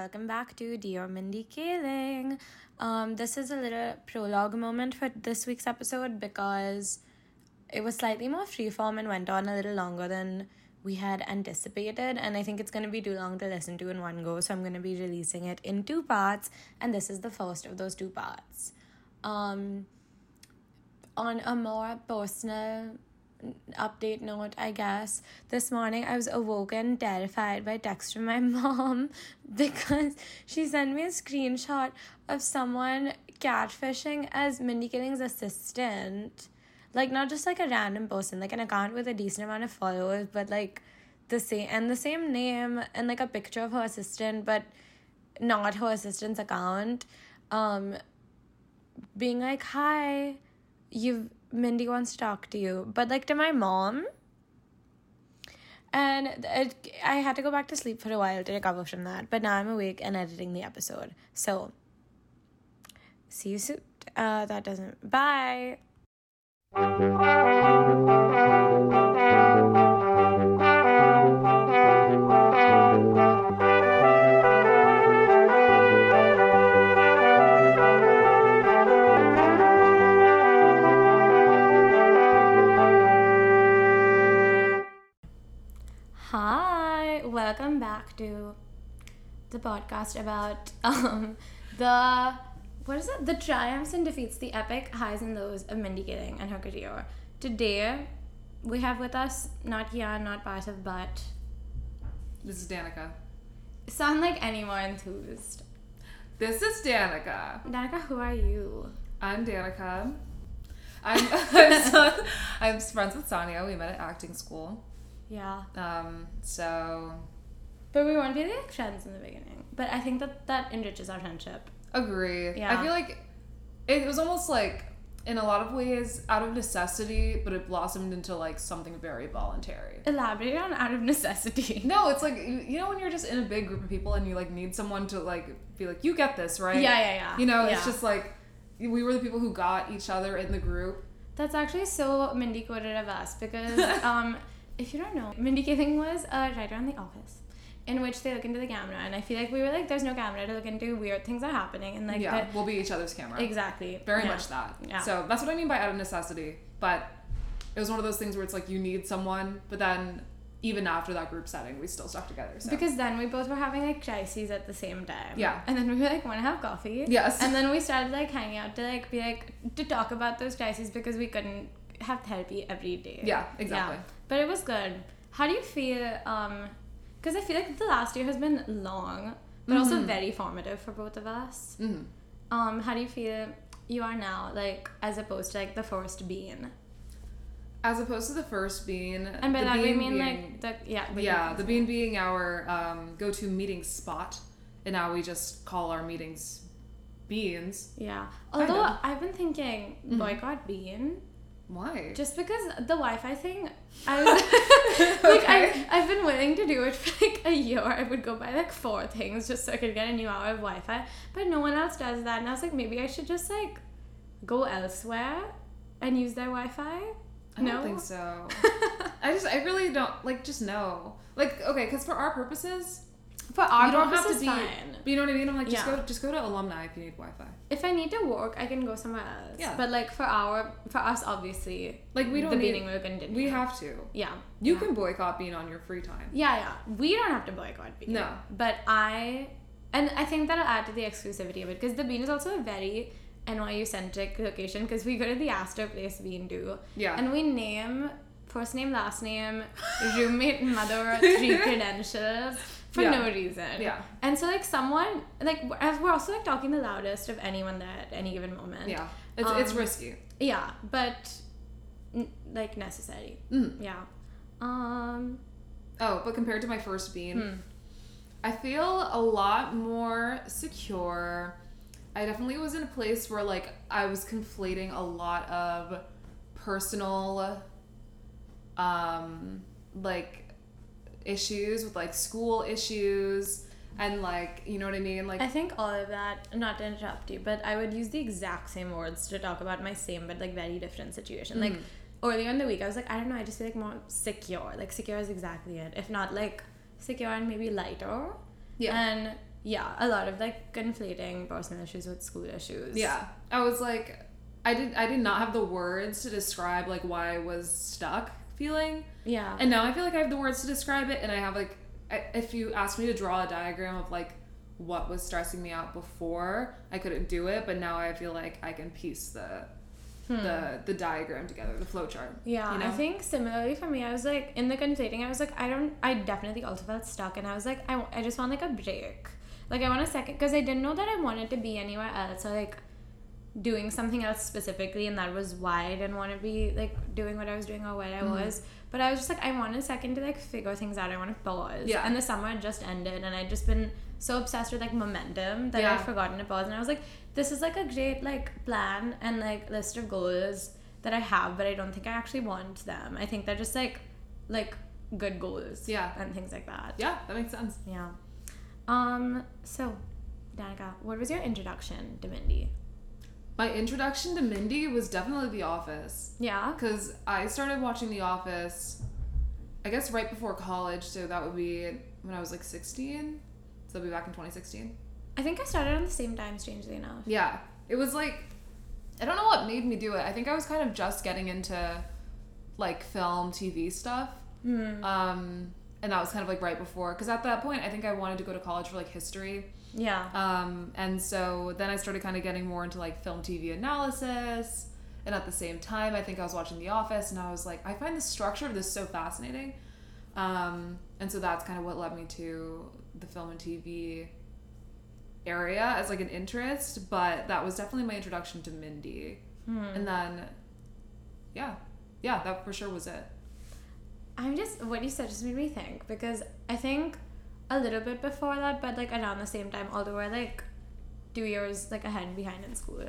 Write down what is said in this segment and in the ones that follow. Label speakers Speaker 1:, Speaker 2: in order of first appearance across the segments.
Speaker 1: welcome back to Dear Mindy Kaling. Um, this is a little prologue moment for this week's episode because it was slightly more freeform and went on a little longer than we had anticipated, and I think it's going to be too long to listen to in one go, so I'm going to be releasing it in two parts, and this is the first of those two parts. Um, on a more personal update note, I guess, this morning I was awoken terrified by text from my mom because she sent me a screenshot of someone catfishing as Mindy Kaling's assistant. Like not just like a random person, like an account with a decent amount of followers, but like the same and the same name and like a picture of her assistant, but not her assistant's account. Um being like, Hi, you've Mindy wants to talk to you, but like to my mom. And it, I had to go back to sleep for a while to recover from that, but now I'm awake and editing the episode. So, see you soon. Uh, that doesn't. Bye. Welcome back to the podcast about um the what is it? The triumphs and defeats, the epic highs and lows of Mindy Kaling and her career. Today, we have with us not Kian, not Parthiv, but
Speaker 2: This is Danika.
Speaker 1: sound like any more enthused.
Speaker 2: This is Danika.
Speaker 1: Danika, who are you?
Speaker 2: I'm Danika. I'm I'm, so, I'm friends with Sonia. We met at acting school.
Speaker 1: Yeah,
Speaker 2: Um, so
Speaker 1: but we weren't really like friends in the beginning. But I think that that enriches our friendship.
Speaker 2: agree.
Speaker 1: Yeah.
Speaker 2: I feel like it was almost like in a lot of ways out of necessity, but it blossomed into like something very voluntary.
Speaker 1: Elaborate on out of necessity.
Speaker 2: No, it's like you you know when you're just in a big group of people and you like need someone to like be like you get this right.
Speaker 1: Yeah, yeah, yeah.
Speaker 2: You know,
Speaker 1: Yeah.
Speaker 2: it's just like we were the people who got each other in the group.
Speaker 1: That's actually so Mindy quoted of us because um, if you don't know, Mindy Kaling was a writer on The Office, in which they look into the camera, and I feel like we were like, there's no camera to look into, weird things are happening, and like
Speaker 2: yeah,
Speaker 1: that-
Speaker 2: we'll be each other's camera.
Speaker 1: exactly,
Speaker 2: Very
Speaker 1: Yeah.
Speaker 2: much that.
Speaker 1: Yeah.
Speaker 2: So that's what I mean by out of necessity. But it was one of those things where it's like you need someone, but then even after that group setting, we still stuck together. So.
Speaker 1: Because then we both were having like crises at the same time.
Speaker 2: Yeah.
Speaker 1: And then we were like, want to have coffee?
Speaker 2: Yes.
Speaker 1: And then we started like hanging out to like be like to talk about those crises because we couldn't have therapy every day.
Speaker 2: Yeah, exactly. Yeah.
Speaker 1: But it was good. How do you feel? Um, because I feel like the last year has been long, but also
Speaker 2: Mhm.
Speaker 1: very formative for both of us.
Speaker 2: hmm
Speaker 1: Um, how do you feel you are now, like as opposed to like the first being?
Speaker 2: As opposed to the first being,
Speaker 1: And by that we mean
Speaker 2: being-
Speaker 1: like the yeah.
Speaker 2: yeah, the bean being our um, go-to meeting spot, and now we just call our meetings beans.
Speaker 1: Yeah. Although. I've been thinking
Speaker 2: Mhm.
Speaker 1: boycott bean.
Speaker 2: Why?
Speaker 1: Just because the Wi-Fi thing, I was like,
Speaker 2: Okay.
Speaker 1: I, I've been willing to do it for like a year. I would go buy like four things just so I could get a new hour of Wi-Fi, but no one else does that. And I was like, maybe I should just like go elsewhere and use their Wi-Fi.
Speaker 2: I don't think so. I just, I really don't like. Just no. Like, okay, because for our purposes,
Speaker 1: For our
Speaker 2: you don't have to be.
Speaker 1: fine.
Speaker 2: But you know what I mean? I'm like, just
Speaker 1: Yeah.
Speaker 2: go, just go to alumni if you need Wi-Fi.
Speaker 1: If I need to work, I can go somewhere else.
Speaker 2: Yeah.
Speaker 1: But like for our, for us, obviously,
Speaker 2: Like we don't
Speaker 1: the
Speaker 2: need.
Speaker 1: meeting will continue.
Speaker 2: We have to.
Speaker 1: Yeah.
Speaker 2: You
Speaker 1: yeah.
Speaker 2: can boycott Bean on your free time.
Speaker 1: Yeah, yeah. We don't have to boycott Bean.
Speaker 2: No.
Speaker 1: But I, and I think that'll add to the exclusivity of it because the Bean is also a very NYU centric location because we go to the Astor Place Bean do.
Speaker 2: Yeah.
Speaker 1: And we name first name, last name, roommate, mother, three credentials for
Speaker 2: Yeah.
Speaker 1: no reason.
Speaker 2: Yeah.
Speaker 1: And so like someone like as we're also like talking the loudest of anyone there at any given moment.
Speaker 2: yeah. It's, it's
Speaker 1: Um,
Speaker 2: risky.
Speaker 1: Yeah, but n- like necessary.
Speaker 2: Mm.
Speaker 1: Yeah. Um.
Speaker 2: Oh, but compared to my first bean,
Speaker 1: hmm.
Speaker 2: I feel a lot more secure. I definitely was in a place where like I was conflating a lot of personal um like issues with like school issues and like you know what I mean like
Speaker 1: I think all of that, not to interrupt you, but I would use the exact same words to talk about my same but like very different situation. Like
Speaker 2: Mhm.
Speaker 1: earlier in the week, I was like, I don't know, I just feel like more secure. Like secure is exactly it. If not like secure and maybe lighter.
Speaker 2: yeah
Speaker 1: And yeah, a lot of like conflating personal issues with school issues.
Speaker 2: Yeah. I was like I did I did not have the words to describe like why I was stuck feeling.
Speaker 1: Yeah.
Speaker 2: And now I feel like I have the words to describe it and I have like I, if you asked me to draw a diagram of like what was stressing me out before, I couldn't do it, but now I feel like I can piece the the the diagram together, the flow chart.
Speaker 1: Hmm. Yeah,
Speaker 2: you know?
Speaker 1: I think similarly for me, I was like in the conflating. I was like, I don't. I definitely also felt stuck, and I was like, I, I just want like a break. Like I want a second because I didn't know that I wanted to be anywhere else So like doing something else specifically, and that was why I didn't want to be like doing what I was doing or where I
Speaker 2: Mhm.
Speaker 1: was. But I was just like, I want a second to like figure things out. I want to pause.
Speaker 2: Yeah.
Speaker 1: And the summer had just ended, and I'd just been so obsessed with like momentum that
Speaker 2: Yeah.
Speaker 1: I'd forgotten to pause. And I was like, this is like a great like plan and like list of goals that I have, but I don't think I actually want them. I think they're just like like good goals.
Speaker 2: Yeah.
Speaker 1: And things like that.
Speaker 2: Yeah, that makes sense.
Speaker 1: Yeah. Um, so Danika, what was your introduction to Mindy?
Speaker 2: My introduction to Mindy was definitely The Office.
Speaker 1: Yeah.
Speaker 2: Because I started watching The Office, I guess right before college, so that would be when I was like 16. So that'd be back in 2016.
Speaker 1: I think I started on the same time, strangely enough.
Speaker 2: Yeah. It was like, I don't know what made me do it. I think I was kind of just getting into like film, TV stuff.
Speaker 1: Hmm.
Speaker 2: Um, and that was kind of like right before, because at that point, I think I wanted to go to college for like history.
Speaker 1: Yeah.
Speaker 2: Um, and so then I started kind of getting more into like film TV analysis. And at the same time, I think I was watching The Office and I was like, I find the structure of this so fascinating. Um, and so that's kind of what led me to the film and TV area as like an interest. But that was definitely my introduction to Mindy.
Speaker 1: Hmm.
Speaker 2: And then, yeah, yeah, that for sure was it.
Speaker 1: I'm just what you said just made me think because I think a little bit before that, but like around the same time, although we're like two years like ahead and behind in school.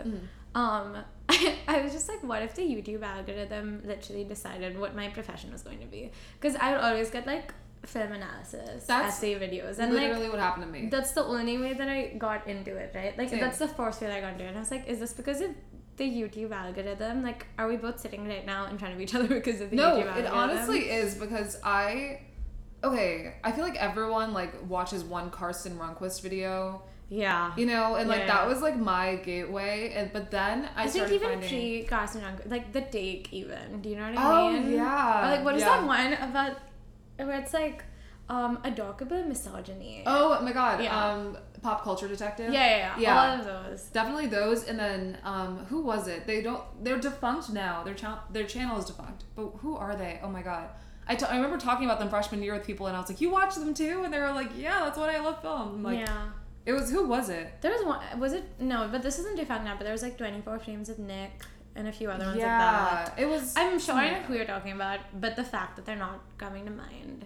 Speaker 1: Um, I was just like, what if the YouTube algorithm literally decided what my profession was going to be? Because I would always get like film analysis,
Speaker 2: That's
Speaker 1: essay videos, and like
Speaker 2: Literally what happened to me.
Speaker 1: that's the only way that I got into it, right? Like
Speaker 2: Same.
Speaker 1: that's the first way that I got into it. And I was like, is this because of the YouTube algorithm? Like, are we both sitting right now and trying to be each other because of the
Speaker 2: no,
Speaker 1: YouTube algorithm?
Speaker 2: No, it honestly is because I okay, I feel like everyone like watches one Karsten Runquist video,
Speaker 1: yeah.
Speaker 2: you know, and like
Speaker 1: Yeah.
Speaker 2: that was like my gateway. And but then I,
Speaker 1: I, think
Speaker 2: started
Speaker 1: even
Speaker 2: finding
Speaker 1: pre Carson Young, like the take, even. Do you know what
Speaker 2: Oh,
Speaker 1: I mean?
Speaker 2: yeah,
Speaker 1: Or, like, what is
Speaker 2: yeah.
Speaker 1: that one about where it's like um a doc about misogyny?
Speaker 2: oh my god,
Speaker 1: Yeah.
Speaker 2: um, pop culture detective.
Speaker 1: yeah, yeah, yeah,
Speaker 2: Yeah.
Speaker 1: All of those.
Speaker 2: Definitely those, and then um, who was it? They don't. They're defunct now. Their channel, their channel is defunct. But who are they? Oh my god! I, t- I remember talking about them freshman year with people, and I was like, "You watch them too?" And they were like, "Yeah, that's what I love film." I'm like,
Speaker 1: yeah.
Speaker 2: it was who was it?
Speaker 1: There was one. Was it no? But this isn't defunct now. But there was like twenty four frames with Nick and a few other ones like that.
Speaker 2: it was.
Speaker 1: I'm sure I know who you're talking about, but the fact that they're not coming to mind.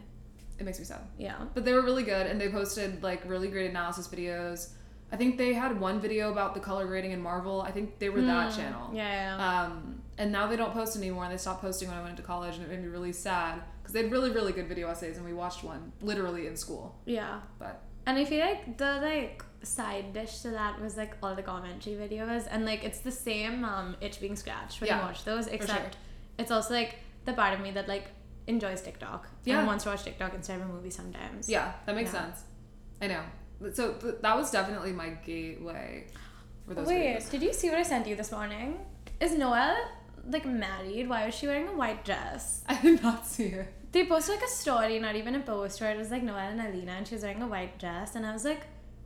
Speaker 2: It makes me sad.
Speaker 1: Yeah.
Speaker 2: But they were really good, and they posted like really great analysis videos. I think they had one video about the color grading in Marvel. I think they were that
Speaker 1: Hmm.
Speaker 2: channel.
Speaker 1: Yeah, yeah. yeah.
Speaker 2: Um, and now they don't post anymore, and they stopped posting when I went into college, and it made me really sad because they had really, really good video essays, and we watched one literally in school.
Speaker 1: yeah.
Speaker 2: But
Speaker 1: And I feel like the like side dish to that was like all the commentary videos, and like it's the same um itch being scratched when
Speaker 2: Yeah,
Speaker 1: you watch those,
Speaker 2: sure.
Speaker 1: except it's also like the part of me that like enjoys TikTok
Speaker 2: Yeah.
Speaker 1: and wants to watch TikTok instead of a movie sometimes.
Speaker 2: yeah, that makes
Speaker 1: Yeah.
Speaker 2: sense. I know. So th- that was definitely my gateway for those
Speaker 1: Wait,
Speaker 2: videos.
Speaker 1: did you see what I sent you this morning? Is Noelle like married? Why was she wearing a white dress?
Speaker 2: I did not see it.
Speaker 1: They posted like a story, not even a post, where it was like Noelle and Alina, and she was wearing a white dress, and I was like,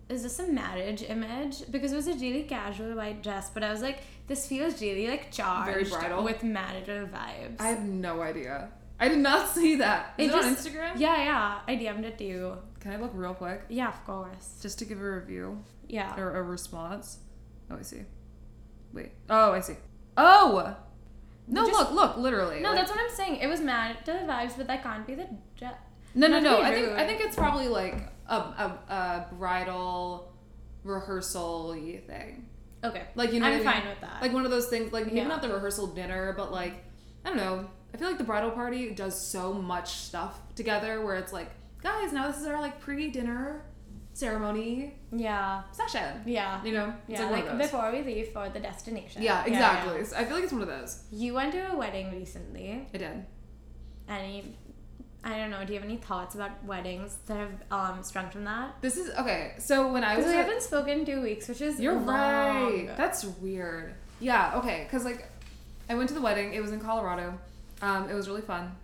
Speaker 1: is this a marriage image? Because it was a really casual white dress, but I was like, this feels really like charged with marital vibes.
Speaker 2: I have no idea. I did not see that. Is
Speaker 1: It
Speaker 2: it, on Instagram?
Speaker 1: yeah, yeah, I DM'd it to you.
Speaker 2: Can I look real quick
Speaker 1: Yeah, of course.
Speaker 2: just to give a review
Speaker 1: Yeah.
Speaker 2: or a response? Oh, I see. Wait. Oh, I see. Oh. No,
Speaker 1: Just-
Speaker 2: look, look, literally.
Speaker 1: No,
Speaker 2: like-
Speaker 1: that's what I'm saying. It was mad to the vibes, but that can't be the dress.
Speaker 2: No, no, no. I think. I think it's probably like a a, a bridal rehearsal thing.
Speaker 1: Okay.
Speaker 2: Like you know,
Speaker 1: I'm
Speaker 2: what I
Speaker 1: fine
Speaker 2: mean?
Speaker 1: with that.
Speaker 2: Like one of those things. Like maybe
Speaker 1: Yeah.
Speaker 2: not the rehearsal dinner, but like I don't know. I feel like the bridal party does so much stuff together where it's like, guys, now this is our like pre-dinner ceremony
Speaker 1: yeah.
Speaker 2: session.
Speaker 1: Yeah.
Speaker 2: You know,
Speaker 1: Yeah,
Speaker 2: like,
Speaker 1: like before we leave for the destination.
Speaker 2: Yeah, exactly. So I feel like it's one of those.
Speaker 1: You went to a wedding recently.
Speaker 2: I did.
Speaker 1: Any I don't know. Do you have any thoughts about weddings that have um sprung from that?
Speaker 2: This is okay. So when I was
Speaker 1: we
Speaker 2: at-
Speaker 1: haven't spoken in two weeks, which is
Speaker 2: You're
Speaker 1: long.
Speaker 2: right. That's weird. Yeah, okay. Because, like, I went to the wedding. It was in Colorado. Um, it was really fun.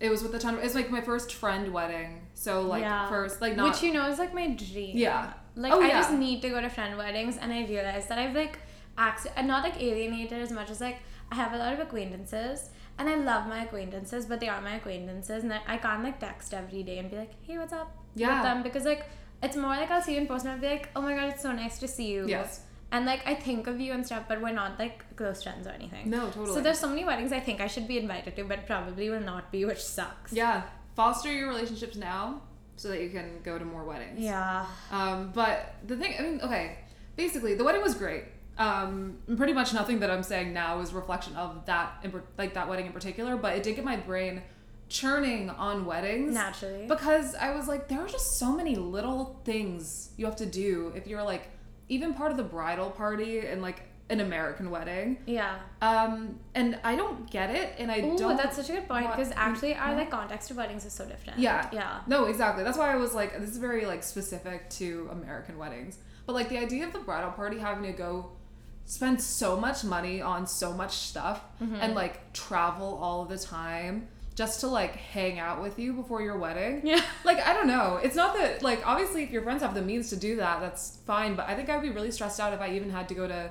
Speaker 2: It was with a ton of. It's like my first friend wedding. So, like,
Speaker 1: Yeah.
Speaker 2: first, like, not.
Speaker 1: Which you know is like my dream.
Speaker 2: Yeah.
Speaker 1: Like
Speaker 2: Oh,
Speaker 1: I
Speaker 2: yeah.
Speaker 1: just need to go to friend weddings, and I realized that I've like, acc- and not like alienated as much as like I have a lot of acquaintances, and I love my acquaintances, but they are my acquaintances, and I, I can't like text every day and be like, hey, what's up?
Speaker 2: Yeah.
Speaker 1: With them because like it's more like I'll see you in person and be like, oh my god, it's so nice to see you.
Speaker 2: Yes.
Speaker 1: And like I think of you and stuff, but we're not like close friends or anything.
Speaker 2: No, totally.
Speaker 1: So there's so many weddings I think I should be invited to, but probably will not be, which sucks.
Speaker 2: Yeah. Foster your relationships now so that you can go to more weddings.
Speaker 1: Yeah.
Speaker 2: Um, but the thing, I mean, okay, basically, the wedding was great. Um, pretty much nothing that I'm saying now is reflection of that, like that wedding in particular. But it did get my brain churning on weddings
Speaker 1: Naturally.
Speaker 2: because I was like, there are just so many little things you have to do if you're like even part of the bridal party and like an American wedding.
Speaker 1: yeah.
Speaker 2: Um, and I don't get it, and I
Speaker 1: Ooh,
Speaker 2: don't.
Speaker 1: that's such a good point because actually our like context of weddings is so different.
Speaker 2: Yeah.
Speaker 1: Yeah.
Speaker 2: No, exactly. That's why I was like, this is very like specific to American weddings. But like the idea of the bridal party having to go spend so much money on so much stuff
Speaker 1: Mm-hmm.
Speaker 2: and like travel all the time just to like hang out with you before your wedding.
Speaker 1: Yeah.
Speaker 2: Like I don't know. It's not that like obviously if your friends have the means to do that, that's fine. But I think I'd be really stressed out if I even had to go to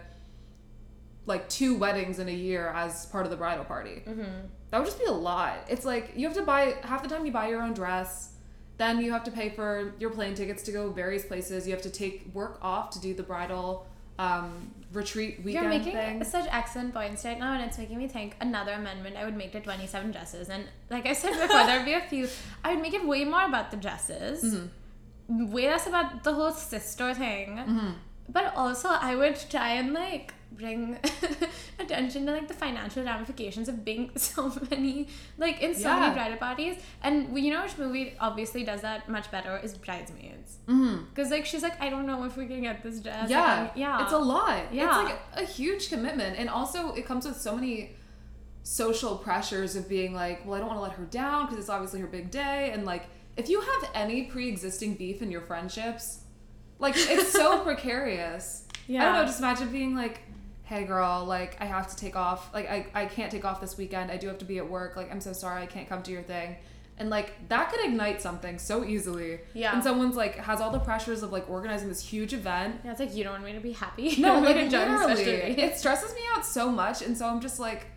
Speaker 2: like two weddings in a year as part of the bridal party.
Speaker 1: Mm-hmm.
Speaker 2: That would just be a lot. It's like you have to buy half the time you buy your own dress. Then you have to pay for your plane tickets to go various places. You have to take work off to do the bridal um, retreat weekend
Speaker 1: You're making
Speaker 2: thing.
Speaker 1: such excellent points right now, and it's making me think another amendment I would make to 27 dresses. And like I said before, there'd be a few. I would make it way more about the dresses,
Speaker 2: Mm-hmm.
Speaker 1: way less about the whole sister thing. But also, I would try and like bring attention to like the financial ramifications of being so many, like in so
Speaker 2: Yeah.
Speaker 1: many bridal parties. And you know which movie obviously does that much better is Bridesmaids.
Speaker 2: Mm-hmm.
Speaker 1: Because like she's like, I don't know if we can get this dress.
Speaker 2: Yeah,
Speaker 1: Like, yeah,
Speaker 2: It's a lot.
Speaker 1: Yeah.
Speaker 2: It's like a huge commitment, and also it comes with so many social pressures of being like, well, I don't want to let her down because it's obviously her big day, and like if you have any pre-existing beef in your friendships, like it's so precarious. Yeah. I don't know. Just imagine being like, hey, girl, like I have to take off. Like I I can't take off this weekend. I do have to be at work. Like I'm so sorry, I can't come to your thing. And like that could ignite something so easily.
Speaker 1: Yeah.
Speaker 2: And someone's like has all the pressures of like organizing this huge event
Speaker 1: Yeah, it's like you don't want me to be happy.
Speaker 2: No, like
Speaker 1: to enjoy this
Speaker 2: literally, it stresses me out so much, and so I'm just like,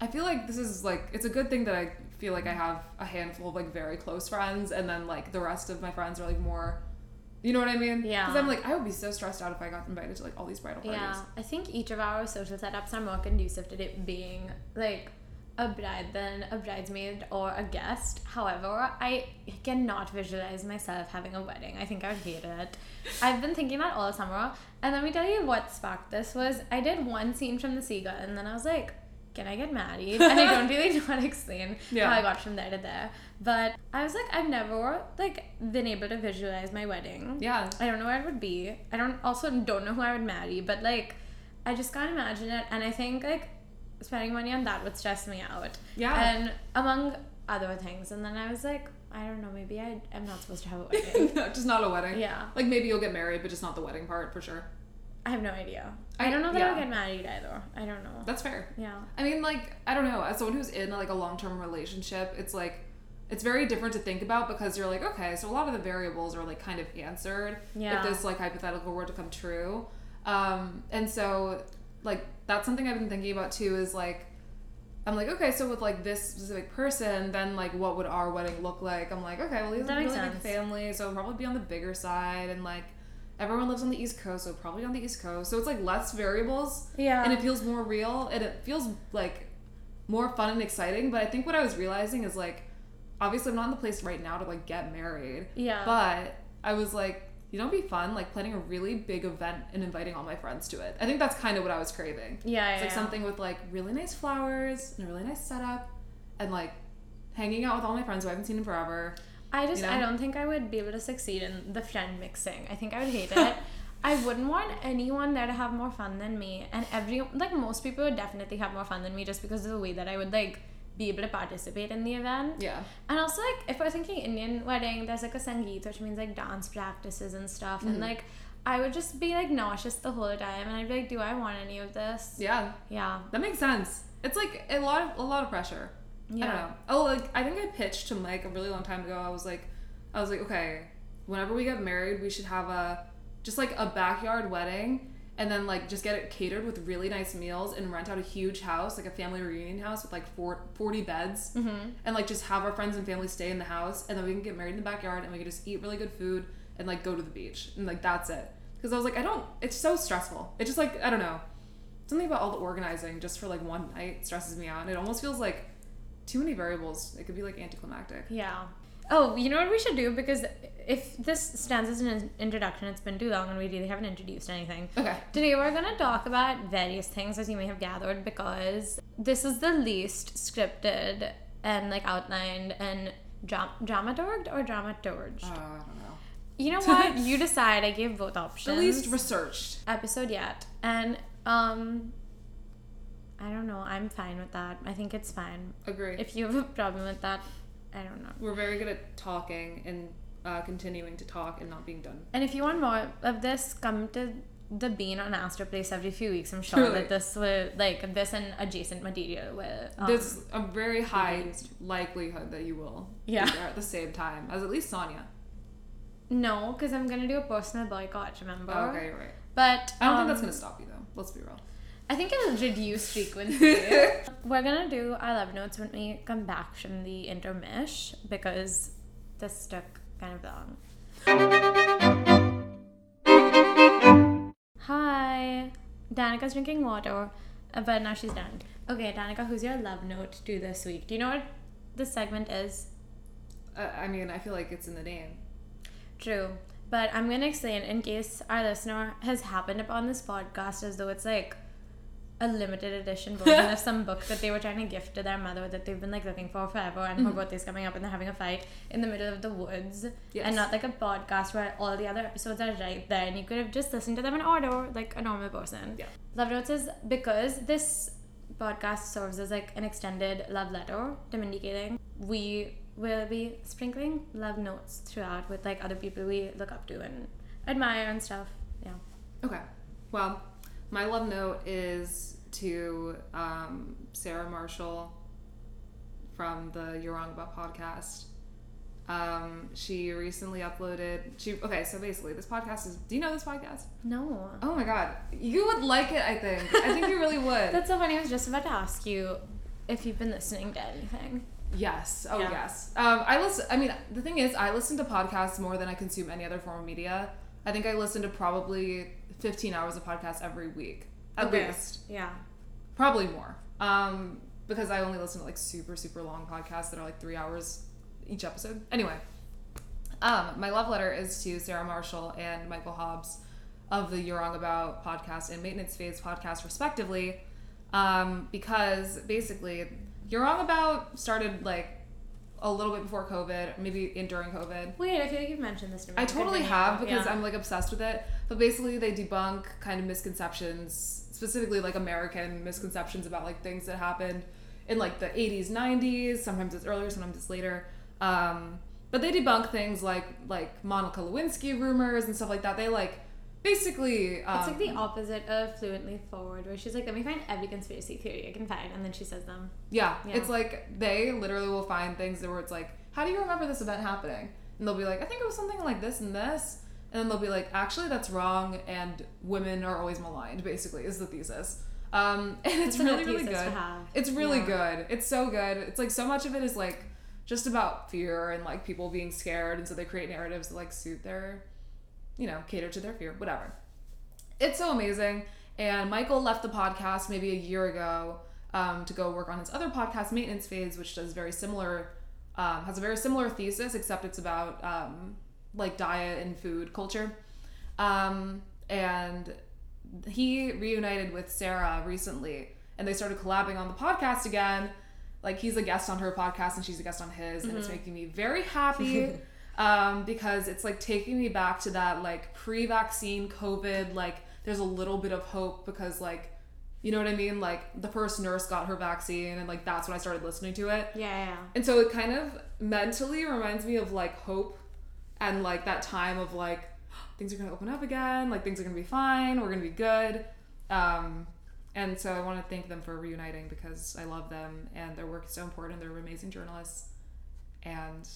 Speaker 2: I feel like this is like it's a good thing that I feel like I have a handful of like very close friends, and then like the rest of my friends are like more, you know what I mean?
Speaker 1: Yeah.
Speaker 2: Because I'm like I would be so stressed out if I got invited to like all these bridal parties.
Speaker 1: Yeah, I think each of our social setups are more conducive to it being like a bride than a bridesmaid or a guest. However, I cannot visualize myself having a wedding. I think I would hate it. I've been thinking that all summer. And let me tell you what sparked this was I did one scene from the Seagull and then I was like, can I get married? And I don't really know how to explain
Speaker 2: Yeah.
Speaker 1: how I got from there to there. But I was like, I've never like been able to visualize my wedding.
Speaker 2: Yeah.
Speaker 1: I don't know where it would be. I don't also don't know who I would marry, but like I just can't imagine it and I think like spending money on that would stress me out.
Speaker 2: Yeah.
Speaker 1: And among other things. And then I was like, I don't know, maybe I am not supposed to have a wedding.
Speaker 2: just not a wedding.
Speaker 1: yeah.
Speaker 2: Like maybe you'll get married, but just not the wedding part for sure.
Speaker 1: I have no idea. I,
Speaker 2: I-
Speaker 1: don't know that
Speaker 2: yeah.
Speaker 1: I'll get married either. I don't know.
Speaker 2: That's fair.
Speaker 1: yeah.
Speaker 2: I mean, like, I don't know. As someone who's in like a long term relationship, it's like it's very different to think about because you're like, okay, so a lot of the variables are like kind of answered
Speaker 1: Yeah.
Speaker 2: if this like hypothetical were to come true. Um, and so like that's something I've been thinking about too is like I'm like, okay, so with like this specific person, then like what would our wedding look like? I'm like, okay, well he's a really
Speaker 1: makes
Speaker 2: big family, so it'll probably be on the bigger side and like everyone lives on the East Coast, so probably on the East Coast. So it's like less variables
Speaker 1: Yeah.
Speaker 2: and it feels more real and it feels like more fun and exciting but i think what i was realizing is like obviously i'm not in the place right now to like get married
Speaker 1: yeah.
Speaker 2: but i was like you know it'd be fun like planning a really big event and inviting all my friends to it i think that's kind of what i was craving
Speaker 1: yeah,
Speaker 2: it's
Speaker 1: yeah,
Speaker 2: like
Speaker 1: yeah.
Speaker 2: something with like really nice flowers and a really nice setup and like hanging out with all my friends who i haven't seen in forever
Speaker 1: I just
Speaker 2: you know?
Speaker 1: I don't think I would be able to succeed in the friend mixing. I think I would hate it. I wouldn't want anyone there to have more fun than me, and every like most people would definitely have more fun than me just because of the way that I would like be able to participate in the event.
Speaker 2: Yeah.
Speaker 1: And also like if we're thinking Indian wedding, there's like a sangeet, which means like dance practices and stuff.
Speaker 2: Mm-hmm.
Speaker 1: And like I would just be like nauseous the whole time and I'd be like, Do I want any of this?
Speaker 2: Yeah.
Speaker 1: Yeah.
Speaker 2: That makes sense. It's like a lot of a lot of pressure. I don't
Speaker 1: Yeah.
Speaker 2: know. Oh, like I think I pitched to Mike a really long time ago. I was like, I was like, okay, whenever we get married, we should have a just like a backyard wedding, and then like just get it catered with really nice meals and rent out a huge house, like a family reunion house with like four, 40 beds,
Speaker 1: Mm-hmm.
Speaker 2: and like just have our friends and family stay in the house, and then we can get married in the backyard, and we can just eat really good food and like go to the beach, and like that's it. Because I was like, I don't. It's so stressful. It's just like I don't know. Something about all the organizing just for like one night stresses me out. And it almost feels like too many variables. It could be like anticlimactic.
Speaker 1: Yeah. Oh, you know what we should do? Because if this stands as an introduction, it's been too long and we really haven't introduced anything.
Speaker 2: Okay.
Speaker 1: Today we're gonna talk about various things, as you may have gathered, because this is the least scripted and like outlined and dram- dramaturged or dramaturged.
Speaker 2: Uh, I don't know.
Speaker 1: you know what? you decide. I gave both options.
Speaker 2: The least researched.
Speaker 1: episode yet, and um, I don't know. I'm fine with that. I think it's fine.
Speaker 2: Agree.
Speaker 1: If you have a problem with that, I don't know.
Speaker 2: We're very good at talking and uh, continuing to talk and not being done.
Speaker 1: And if you want more of this, come to the Bean on Astor Place every few weeks. I'm sure
Speaker 2: Truly.
Speaker 1: that this will, like, this and adjacent material will. Um,
Speaker 2: There's a very high likelihood that you will
Speaker 1: Yeah.
Speaker 2: be there at the same time as at least Sonia.
Speaker 1: no, because I'm gonna do a personal boycott. Remember?
Speaker 2: Oh, okay, you're right.
Speaker 1: But
Speaker 2: I don't
Speaker 1: um,
Speaker 2: think that's gonna stop you though. Let's be real.
Speaker 1: I think it'll reduce frequency. We're gonna do our love notes when we come back from the intermish because this took kind of long. Hi, Danika's drinking water, uh, but now she's done. Okay, Danika, who's your love note to this week? Do you know what this segment is?
Speaker 2: Uh, I mean, I feel like it's in the name.
Speaker 1: True. But I'm going to explain in case our listener has happened upon this podcast as though it's like a limited edition version of some book that they were trying to gift to their mother that they've been like looking for forever and her mm-hmm. birthday's coming up and they're having a fight in the middle of the woods.
Speaker 2: Yes.
Speaker 1: And not like a podcast where all the other episodes are right there and you could have just listened to them in order like a normal person.
Speaker 2: Yeah.
Speaker 1: Love Notes is because this podcast serves as like an extended love letter to Mindy Kaling. We will be sprinkling love notes throughout with like other people we look up to and admire and stuff. Yeah.
Speaker 2: Okay. Well, my love note is to um, Sarah Marshall from the You're Wrong About podcast. Um, she recently uploaded. She okay. So basically, this podcast is. Do you know this podcast?
Speaker 1: No.
Speaker 2: Oh my god, you would like it. I think. I think you really would.
Speaker 1: That's so funny. I was just about to ask you if you've been listening to anything.
Speaker 2: Yes. Oh
Speaker 1: Yeah.
Speaker 2: yes. Um, I listen. I mean, the thing is, I listen to podcasts more than I consume any other form of media. I think I listen to probably 15 hours of podcasts every week, at
Speaker 1: Okay.
Speaker 2: least.
Speaker 1: Yeah.
Speaker 2: Probably more. Um, because I only listen to like super super long podcasts that are like three hours each episode. Anyway, um, my love letter is to Sarah Marshall and Michael Hobbs of the You're Wrong About podcast and Maintenance Phase podcast, respectively, um, because basically You're Wrong About started like a little bit before COVID, maybe in during COVID.
Speaker 1: Wait, I feel like you've mentioned this to me.
Speaker 2: I totally have because
Speaker 1: Yeah.
Speaker 2: I'm like obsessed with it. But basically, they debunk kind of misconceptions, specifically like American misconceptions about like things that happened in like the 80s, 90s. Sometimes it's earlier, sometimes it's later. Um, but they debunk things like like Monica Lewinsky rumors and stuff like that. They like basically. Um,
Speaker 1: It's like the opposite of fluently forward, where she's like, "Let me find every conspiracy theory I can find," and then she says them.
Speaker 2: Yeah,
Speaker 1: Yeah.
Speaker 2: it's like they literally will find things that where it's like, how do you remember this event happening? And they'll be like, I think it was something like this and this. And then they'll be like, actually, that's wrong, and women are always maligned, basically, is the thesis. Um, and it's really, really good. It's really
Speaker 1: Yeah.
Speaker 2: good. It's so good. It's like so much of it is like just about fear and like people being scared. And so they create narratives that like suit their, you know, cater to their fear, whatever. It's so amazing. And Michael left the podcast maybe a year ago um, to go work on his other podcast, Maintenance Phase, which does very similar, um, has a very similar thesis, except it's about um, like diet and food culture. Um, and he reunited with Sarah recently, and they started collabing on the podcast again. Like he's a guest on her podcast, and she's a guest on his, and it's making me very happy. um, because it's like taking me back to that like pre-vaccine COVID. Like there's a little bit of hope because like You know what I mean? Like the first nurse got her vaccine, and like that's when I started listening to it.
Speaker 1: Yeah, yeah.
Speaker 2: And so it kind of mentally reminds me of like hope and like that time of like things are gonna open up again, like things are gonna be fine, we're gonna be good. Um, and so I want to thank them for reuniting because I love them and their work is so important. They're amazing journalists, and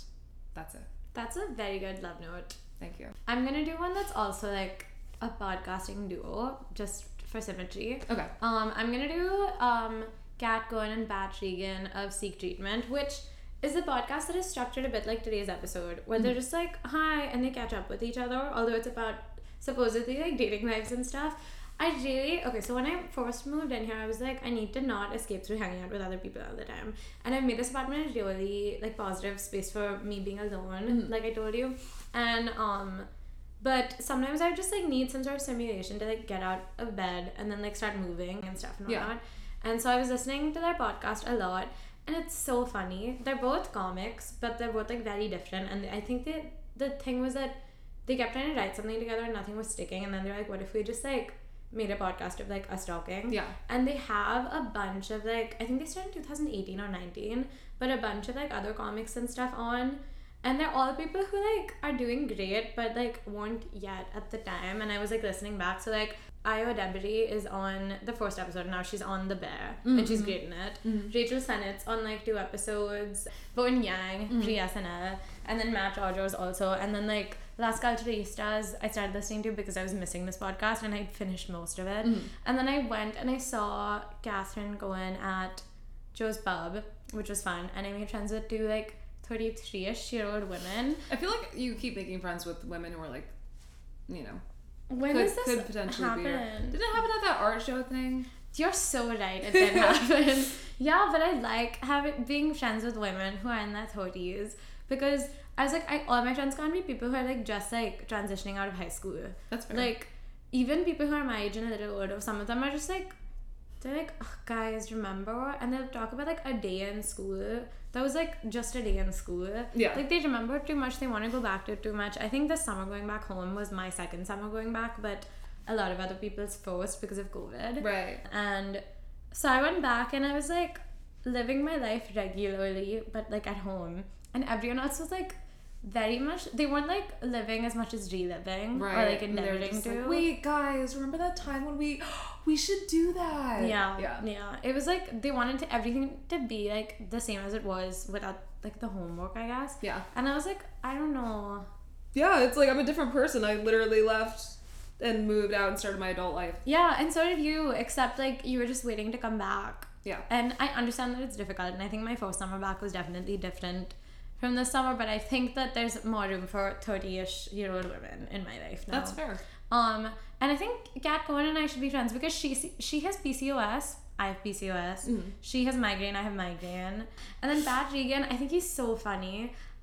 Speaker 2: that's it.
Speaker 1: That's a very good love note.
Speaker 2: Thank you.
Speaker 1: I'm gonna do one that's also like a podcasting duo, just for symmetry.
Speaker 2: Okay.
Speaker 1: Um, I'm gonna do um Kat Cohen and Pat Regan of Seek Treatment, which is a podcast that is structured a bit like today's episode, where they're just like hi and they catch up with each other, although it's about supposedly like dating lives and stuff. I really okay. So when I first moved in here, I was like, I need to not escape through hanging out with other people all the time, and I've made this apartment a really like positive space for me being alone, like I told you, and um, but sometimes I just like need some sort of stimulation to like get out of bed and then like start moving and stuff and
Speaker 2: Yeah.
Speaker 1: whatnot. And so I was listening to their podcast a lot, and it's so funny. They're both comics, but they're both like very different. And I think that the thing was that they kept trying to write something together and nothing was sticking. And then they're like, what if we just like made a podcast of like us talking?
Speaker 2: Yeah.
Speaker 1: And they have a bunch of like I think they started in 2018 or 19, but a bunch of like other comics and stuff on. And they're all people who like are doing great, but like weren't yet at the time. And I was like listening back, so like Ayo is on the first episode now. She's on The Bear, and she's mm-hmm. great in it. Mm-hmm. Rachel Sennott's on like two episodes. Bowen Yang, mm-hmm. pre SNL, and then Matt Rogers also. And then like Las Culturistas, I started listening to because I was missing this podcast, and I finished most of it. Mm-hmm. And then I went and I saw Catherine Cohen at Joe's Pub, which was fun, and I made friends with two like 33ish year old women.
Speaker 2: I feel like you keep making friends with women who are like, you know,
Speaker 1: When
Speaker 2: could,
Speaker 1: this
Speaker 2: could potentially
Speaker 1: happen?
Speaker 2: be. Your, did it happen at that art show thing?
Speaker 1: You're so right. It did happen. yeah, but I like having being friends with women who are in their thirties because I was like, I all my friends can't be people who are like just like transitioning out of high school.
Speaker 2: That's fair.
Speaker 1: Like even people who are my age and a little older, some of them are just like they're like, "Ugh, guys, remember? And they'll talk about like a day in school. That was like just a day in school.
Speaker 2: Yeah.
Speaker 1: Like they remember too much. They want to go back to it too much. I think the summer going back home was my second summer going back, but a lot of other people's first because of COVID.
Speaker 2: right.
Speaker 1: And so I went back and I was like living my life regularly, but like at home. And everyone else was like very much, they weren't like living as much as reliving
Speaker 2: Right.
Speaker 1: or like
Speaker 2: And they were
Speaker 1: endeavoring to.
Speaker 2: like, Wait, guys, remember that time when we we should do that?
Speaker 1: yeah,
Speaker 2: Yeah.
Speaker 1: yeah, It was like they wanted to everything to be like the same as it was without like the homework, I guess.
Speaker 2: Yeah.
Speaker 1: And I was like, I don't know.
Speaker 2: Yeah, it's like I'm a different person. I literally left and moved out and started my adult life.
Speaker 1: Yeah, and so did you, except like you were just waiting to come back.
Speaker 2: Yeah.
Speaker 1: And I understand that it's difficult, and I think my first summer back was definitely different from the summer, but I think that there's more room for 30 ish year old women in my life now.
Speaker 2: That's fair.
Speaker 1: Um, and I think Kat Cohen and I should be friends because she she has PCOS. I have PCOS.
Speaker 2: Mm-hmm.
Speaker 1: She has migraine. I have migraine. And then Pat Regan, I think he's so funny.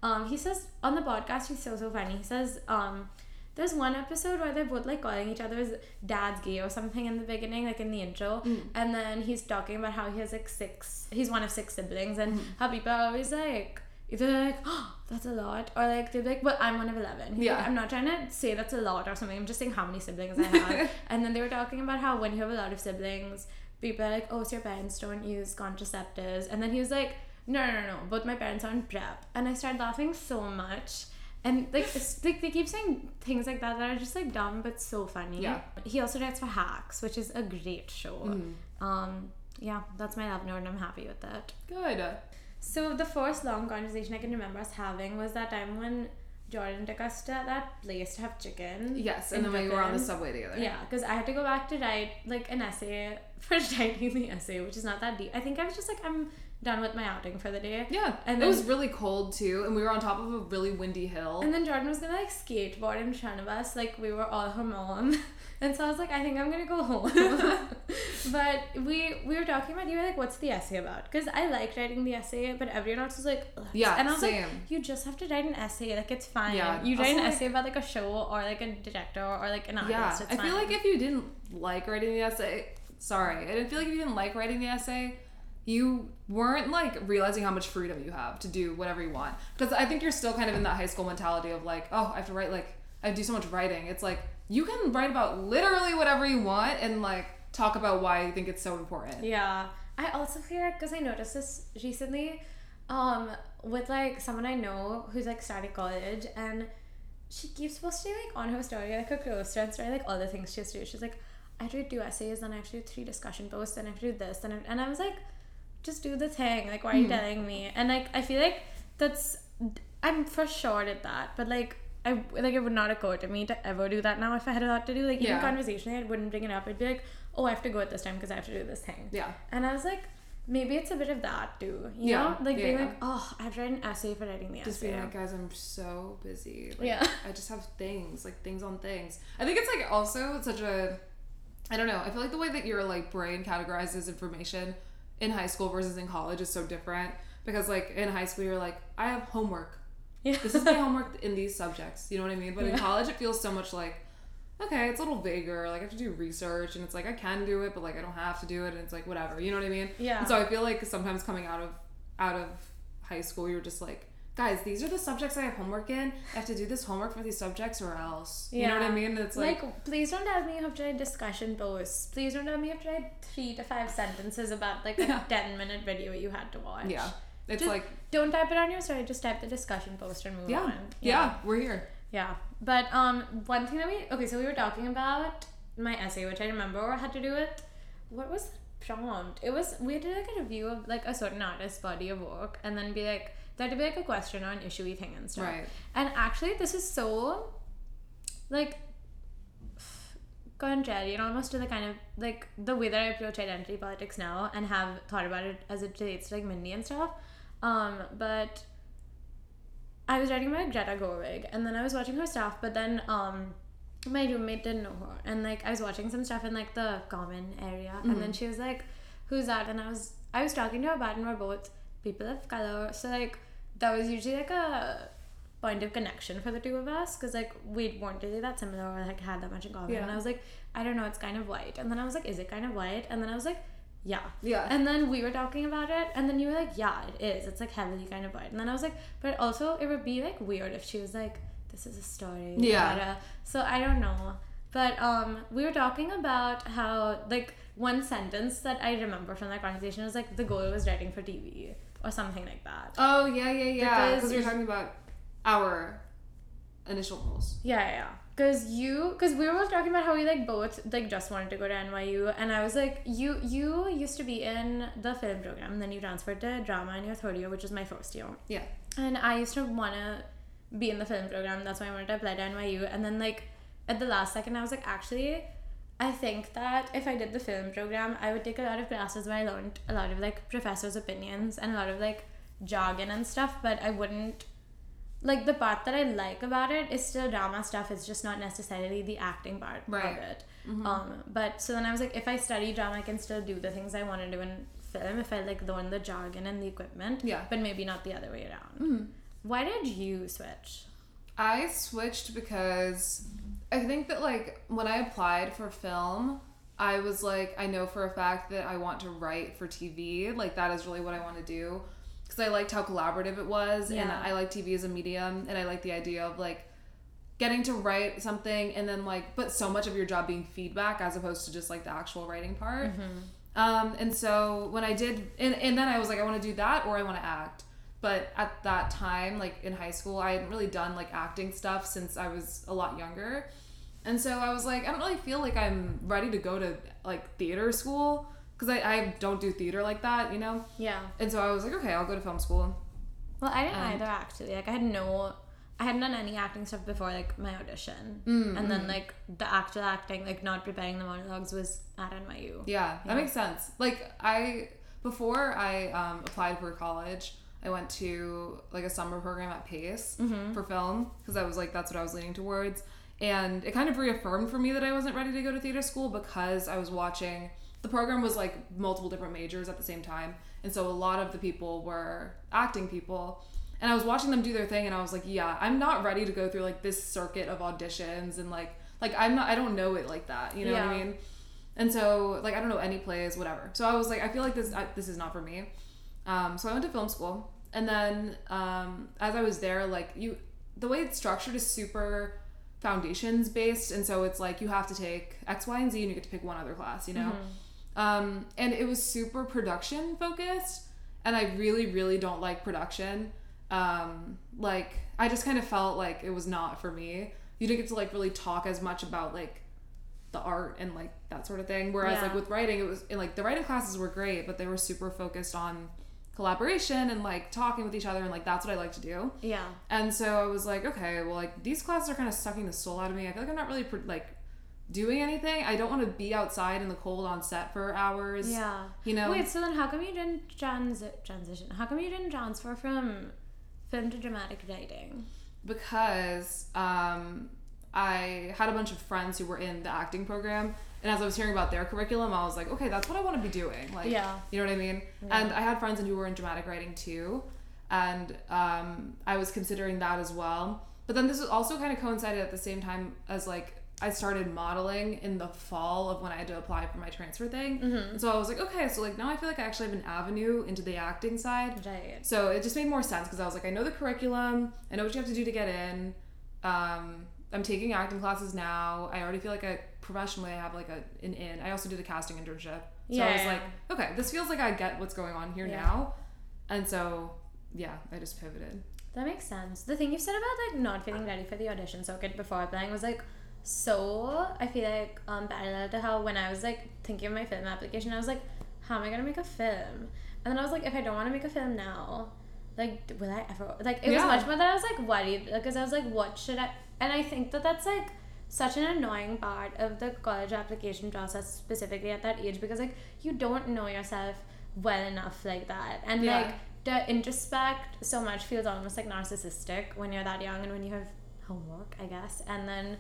Speaker 1: Um, he says on the podcast, he's so so funny. He says, um, there's one episode where they're both like calling each other's dad's gay or something in the beginning, like in the intro,
Speaker 2: Mm.
Speaker 1: and then he's talking about how he has like six. He's one of six siblings, and
Speaker 2: Mm-hmm.
Speaker 1: how people are always like. Either like, oh, that's a lot, or like they're like, well, I'm one of eleven.
Speaker 2: Yeah.
Speaker 1: like, I'm not trying to say that's a lot or something. I'm just saying how many siblings I have. and then they were talking about how when you have a lot of siblings, people are like, oh, so your parents don't use contraceptives. And then he was like, no, no, no, no. Both my parents are on PrEP. And I started laughing so much. And like, it's, like they keep saying things like that that are just like dumb but so funny.
Speaker 2: Yeah.
Speaker 1: He also writes for Hacks, which is a great show. Um, yeah, that's my love note, and I'm happy with that.
Speaker 2: Good.
Speaker 1: So the first long conversation I can remember us having was that time when Jordan took us to that place to have chicken.
Speaker 2: Yes, and then we were on the subway together.
Speaker 1: Yeah, because I had to go back to write like an essay for writing the essay, which is not that deep. I think I was just like, I'm done with my outing for the day.
Speaker 2: Yeah.
Speaker 1: And
Speaker 2: it was really cold too, and we were on top of a really windy hill.
Speaker 1: And then Jordan was gonna like skateboard in front of us, like we were all her mom. And so I was like, I think I'm gonna go home. but we we were talking about you were like, what's the essay about? Because I liked writing the essay, but everyone else was like, "Ugh."
Speaker 2: Yeah,
Speaker 1: And I was
Speaker 2: same.
Speaker 1: like, you just have to write an essay. Like it's fine.
Speaker 2: Yeah,
Speaker 1: You write
Speaker 2: also,
Speaker 1: an
Speaker 2: like-
Speaker 1: essay about like a show or like a director or like an artist.
Speaker 2: yeah,
Speaker 1: It's
Speaker 2: I feel like if you didn't like writing the essay, sorry, I didn't feel like if you didn't like writing the essay, you weren't like realizing how much freedom you have to do whatever you want. Because I think you're still kind of in that high school mentality of like, oh, I have to write like I do so much writing. It's like you can write about literally whatever you want, and like talk about why you think it's so important.
Speaker 1: Yeah. I also feel like because I noticed this recently, um, with like someone I know who's like started college and she keeps posting like on her story like her close friends story like all the things she has to do. She's like, I have to do two essays, then I have to do three discussion posts, then I have to do this, and and I was like, just do the thing. Like, why are you
Speaker 2: Hmm.
Speaker 1: telling me? And like, I feel like that's I'm for sure at that, but like. I like it would not occur to me to ever do that now if I had a lot to do. Like even
Speaker 2: Yeah.
Speaker 1: conversationally, I wouldn't bring it up. I'd be like, "Oh, I have to go at this time because I have to do this thing."
Speaker 2: Yeah.
Speaker 1: And I was like, maybe it's a bit of that too. You
Speaker 2: Yeah,
Speaker 1: know? Like
Speaker 2: yeah,
Speaker 1: being
Speaker 2: yeah.
Speaker 1: like, oh, I've written an essay for writing the
Speaker 2: Just
Speaker 1: essay.
Speaker 2: Just being like, guys, I'm so busy. Like,
Speaker 1: Yeah.
Speaker 2: I just have things, like things on things. I think it's like also it's such a, I don't know. I feel like the way that your like brain categorizes information in high school versus in college is so different because like in high school you're like, I have homework.
Speaker 1: Yeah.
Speaker 2: This is my homework in these subjects. You know what I mean? But in college it feels so much like, okay, it's a little vaguer. Like I have to do research and it's like I can do it, but like I don't have to do it, and it's like whatever. You know what I mean?
Speaker 1: Yeah.
Speaker 2: And so I feel like sometimes coming out of out of high school, you're just like, guys, these are the subjects I have homework in. I have to do this homework for these subjects, or else. You know what I mean? It's like,
Speaker 1: like, please don't tell me you have to write discussion posts. Please don't tell me you have to write three to five sentences about like a
Speaker 2: Yeah.
Speaker 1: 10 minute video you had to watch.
Speaker 2: yeah, it's
Speaker 1: Just
Speaker 2: like,
Speaker 1: Don't type it on your story, just type the discussion post and move
Speaker 2: yeah,
Speaker 1: on.
Speaker 2: yeah, yeah, we're here.
Speaker 1: Yeah. But um one thing that we okay, so we were talking about my essay, which I remember had to do with what was the prompt? It was we had to like a review of like a certain artist's body of work and then be like there had to be like a question or an issuey thing and stuff.
Speaker 2: Right.
Speaker 1: And actually this is so like contrary and almost to the kind of like the way that I approach identity politics now and have thought about it as it relates to like Mindy and stuff. Um, but I was writing about Greta Gerwig and then I was watching her stuff, but then um my roommate didn't know her and like I was watching some stuff in like the common area and then she was like, Who's that? And I was I was talking to her about and we're both people of color. So like that was usually like a point of connection for the two of us because like we weren't really that similar or like had that much in common.
Speaker 2: Yeah.
Speaker 1: And I was like, I don't know, it's kind of white. And then I was like, Is it kind of white? And then I was like, Yeah.
Speaker 2: Yeah.
Speaker 1: And then we were talking about it, and then you were like, "Yeah, it is. It's like heavily kind of white." And then I was like, "But also, it would be like weird if she was like, this is a story."
Speaker 2: Yeah.
Speaker 1: blah, blah." So I don't know, but um, we were talking about how like one sentence that I remember from that conversation was like the goal was writing for TV or something like that.
Speaker 2: Oh yeah, yeah, yeah.
Speaker 1: Because-
Speaker 2: Because you're talking about our initial goals.
Speaker 1: Yeah, yeah. Cause you, cause we were both talking about how we like both like just wanted to go to NYU, and I was like, you you used to be in the film program, then you transferred to drama in your third year, which is my first year.
Speaker 2: Yeah.
Speaker 1: And I used to wanna be in the film program. That's why I wanted to apply to NYU. And then like at the last second, I was like, actually, I think that if I did the film program, I would take a lot of classes where I learned a lot of like professors' opinions and a lot of like jargon and stuff. But I wouldn't like the part that I like about it is still drama stuff. It's just not necessarily the acting part
Speaker 2: Right.
Speaker 1: of it. Um, but so then I was like, if I study drama, I can still do the things I want to do in film if I like learn the jargon and the equipment.
Speaker 2: Yeah.
Speaker 1: But maybe not the other way around. Why did you switch?
Speaker 2: I switched because I think that like when I applied for film, I was like, I know for a fact that I want to write for TV. Like that is really what I want to do because I liked how collaborative it was, and I like TV as a medium, and I like the idea of like getting to write something and then like but so much of your job being feedback as opposed to just like the actual writing part. Um and so when i did and, and then i was like i want to do that or i want to act. But at that time like in high school i hadn't really done like acting stuff since i was a lot younger. And so i was like i don't really feel like i'm ready to go to like theater school because I, I don't do theater like that you know
Speaker 1: Yeah.
Speaker 2: and so i was like okay i'll go to film school
Speaker 1: Well, I didn't
Speaker 2: And-
Speaker 1: either actually. Like I had no, I hadn't done any acting stuff before like my audition,
Speaker 2: Mm,
Speaker 1: and then like the actual acting, like not preparing the monologues, was at NYU.
Speaker 2: Yeah, that makes sense. Like I before I um, applied for college, I went to like a summer program at Pace
Speaker 1: Mm-hmm.
Speaker 2: for film because I was like that's what I was leaning towards, and it kind of reaffirmed for me that I wasn't ready to go to theater school because I was watching the program was like multiple different majors at the same time, and so a lot of the people were acting people. And I was watching them do their thing, and I was like, "Yeah, I'm not ready to go through like this circuit of auditions and like, like I'm not, I don't know it like that, you know what I mean?" And so, like, I don't know any plays, whatever. So I was like, I feel like this I, this is not for me. Um, so I went to film school, and then um, as I was there, like you, the way it's structured is super foundations based, and so it's like you have to take X, Y, and Z, and you get to pick one other class, you know.
Speaker 1: Mm-hmm.
Speaker 2: Um, and it was super production focused, and I really, really don't like production. Um, like I just kind of felt like it was not for me. You didn't get to like really talk as much about like the art and like that sort of thing. Whereas
Speaker 1: Yeah.
Speaker 2: like with writing, it was and, like the writing classes were great, but they were super focused on collaboration and like talking with each other, and like that's what I like to do.
Speaker 1: Yeah.
Speaker 2: And so I was like, okay, well, like these classes are kind of sucking the soul out of me. I feel like I'm not really like doing anything. I don't want to be outside in the cold on set for hours.
Speaker 1: Yeah.
Speaker 2: You know.
Speaker 1: Wait, so then how come you didn't transi- transition? How come you didn't transfer from film to dramatic writing?
Speaker 2: because um, I had a bunch of friends who were in the acting program, and as I was hearing about their curriculum, I was like, okay, that's what I want to be doing. Like,
Speaker 1: Yeah.
Speaker 2: you know what I mean? And I had friends who were in dramatic writing too, and um, I was considering that as well. But then this was also kind of coincided at the same time as like I started modeling in the fall of when I had to apply for my transfer thing. And so I was like, okay, so like now I feel like I actually have an avenue into the acting side.
Speaker 1: Right.
Speaker 2: So it just made more sense because I was like, I know the curriculum, I know what you have to do to get in. Um, I'm taking acting classes now. I already feel like I professionally I have like a an in. I also did a casting internship. So I was like, okay, this feels like I get what's going on here
Speaker 1: Yeah.
Speaker 2: now. And so yeah, I just pivoted.
Speaker 1: That makes sense. The thing you said about like not feeling ready for the audition circuit before applying was like so I feel like um parallel to how when I was like thinking of my film application, I was like, how am I gonna make a film? And then I was like, if I don't want to make a film now, like will I ever? Like it was much more that I was like worried because I was like, what should I? And I think that that's like such an annoying part of the college application process specifically at that age because like you don't know yourself well enough like that and
Speaker 2: Yeah.
Speaker 1: like to introspect so much feels almost like narcissistic when you're that young and when you have homework i guess and then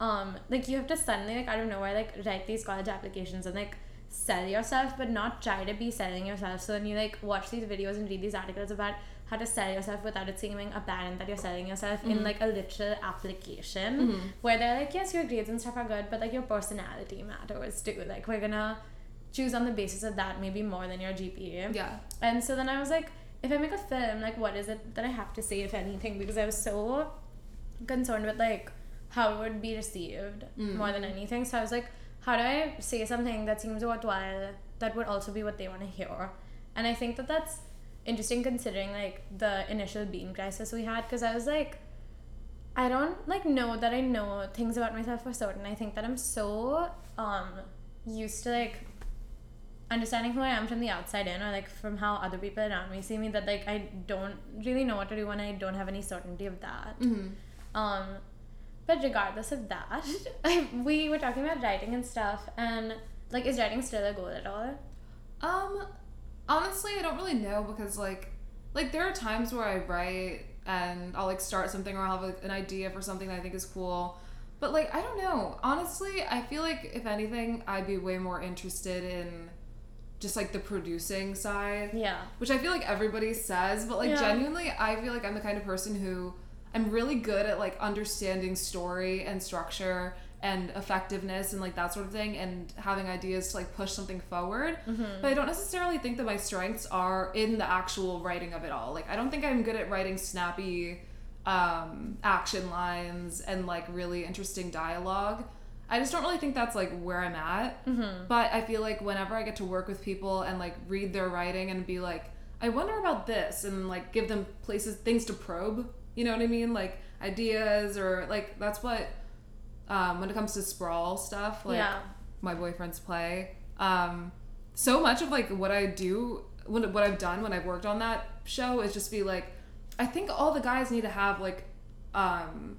Speaker 1: um like you have to suddenly like out of nowhere like write these college applications and like sell yourself but not try to be selling yourself. So then you like watch these videos and read these articles about how to sell yourself without it seeming apparent that you're selling yourself in like a literal application where they're like yes your grades and stuff are good but like your personality matters too. Like we're gonna choose on the basis of that maybe more than your gpa
Speaker 2: Yeah.
Speaker 1: and so then I was like, if I make a film, like what is it that I have to say, if anything? Because I was so concerned with like how it would be received more than anything. So I was like, how do I say something that seems worthwhile that would also be what they want to hear? And I think that that's interesting considering like the initial bean crisis we had because I was like, I don't like know that I know things about myself for certain. I think that I'm so um used to like understanding who I am from the outside in or like from how other people around me see me that like I don't really know what to do when I don't have any certainty of that.
Speaker 2: Mm-hmm.
Speaker 1: Um but regardless of that, we were talking about writing and stuff and like is writing still a goal at all?
Speaker 2: Um, honestly, I don't really know because like, like there are times where I write and I'll like start something or I'll have like, an idea for something that I think is cool. But like, I don't know. Honestly, I feel like if anything, I'd be way more interested in just like the producing side,
Speaker 1: Yeah.
Speaker 2: which I feel like everybody says, but like
Speaker 1: Yeah.
Speaker 2: genuinely, I feel like I'm the kind of person who I'm really good at like understanding story and structure and effectiveness and like that sort of thing and having ideas to like push something forward. But I don't necessarily think that my strengths are in the actual writing of it all. Like I don't think I'm good at writing snappy um, action lines and like really interesting dialogue. I just don't really think that's like where I'm at. But I feel like whenever I get to work with people and like read their writing and be like, I wonder about this and like give them places, things to probe. You know what I mean? Like ideas or like that's what um, when it comes to sprawl stuff. Like
Speaker 1: Yeah.
Speaker 2: my boyfriend's play. Um, so much of like what I do, what what I've done when I've worked on that show is just be like, I think all the guys need to have like, um,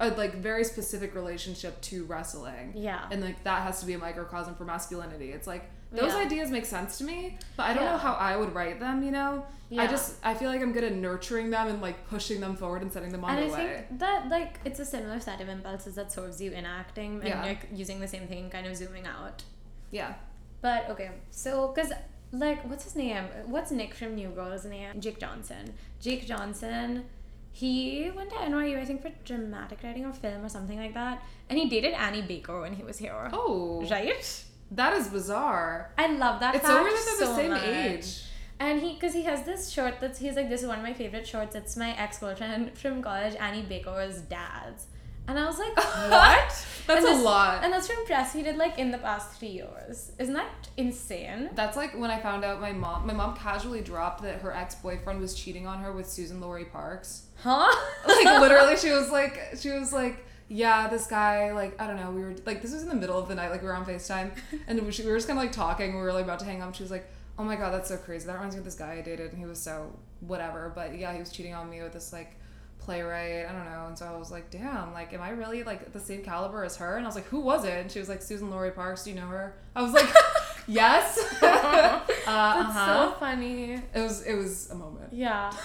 Speaker 2: a like very specific relationship to wrestling.
Speaker 1: Yeah.
Speaker 2: And like that has to be a microcosm for masculinity. It's like those
Speaker 1: Yeah.
Speaker 2: ideas make sense to me, but I don't
Speaker 1: Yeah.
Speaker 2: know how I would write them. You know, I just I feel like I'm good at nurturing them and like pushing them forward and setting them on
Speaker 1: and I
Speaker 2: their way.
Speaker 1: think that like it's a similar set of impulses that serves you in acting and
Speaker 2: Yeah.
Speaker 1: you're using the same thing kind of zooming out.
Speaker 2: Yeah.
Speaker 1: But okay, so because like what's his name? What's Nick from New Girl's name? Jake Johnson. Jake Johnson. He went to NYU, I think, for dramatic writing or film or something like that, and he dated Annie Baker when he was here.
Speaker 2: Oh,
Speaker 1: Right?
Speaker 2: that is bizarre.
Speaker 1: I love that.
Speaker 2: It's
Speaker 1: fact
Speaker 2: so that they're the same
Speaker 1: much.
Speaker 2: age.
Speaker 1: And he, because he has this shirt that's, he's like, this is one of my favorite shorts. It's my ex girlfriend from college, Annie Baker's dad's. And I was like, what?
Speaker 2: That's
Speaker 1: And
Speaker 2: a lot.
Speaker 1: And that's from press he did like in the past three years. Isn't that insane?
Speaker 2: That's like when I found out my mom. My mom casually dropped that her ex boyfriend was cheating on her with Suzan-Lori Parks.
Speaker 1: Huh?
Speaker 2: Like literally, she was like, she was like, yeah, this guy, like, I don't know, we were like, this was in the middle of the night, like we were on Facetime, and we, we were just kind of like talking. We were like about to hang up. She was like, oh my god, that's so crazy. That reminds me of this guy I dated, and he was so whatever. But yeah, he was cheating on me with this like playwright. I don't know. And so I was like, damn, like, am I really like the same caliber as her? And I was like, who was it? And she was like, Suzan-Lori Parks. Do you know her? I was like, yes. uh,
Speaker 1: That's
Speaker 2: uh-huh.
Speaker 1: so funny.
Speaker 2: It was it was a moment.
Speaker 1: Yeah.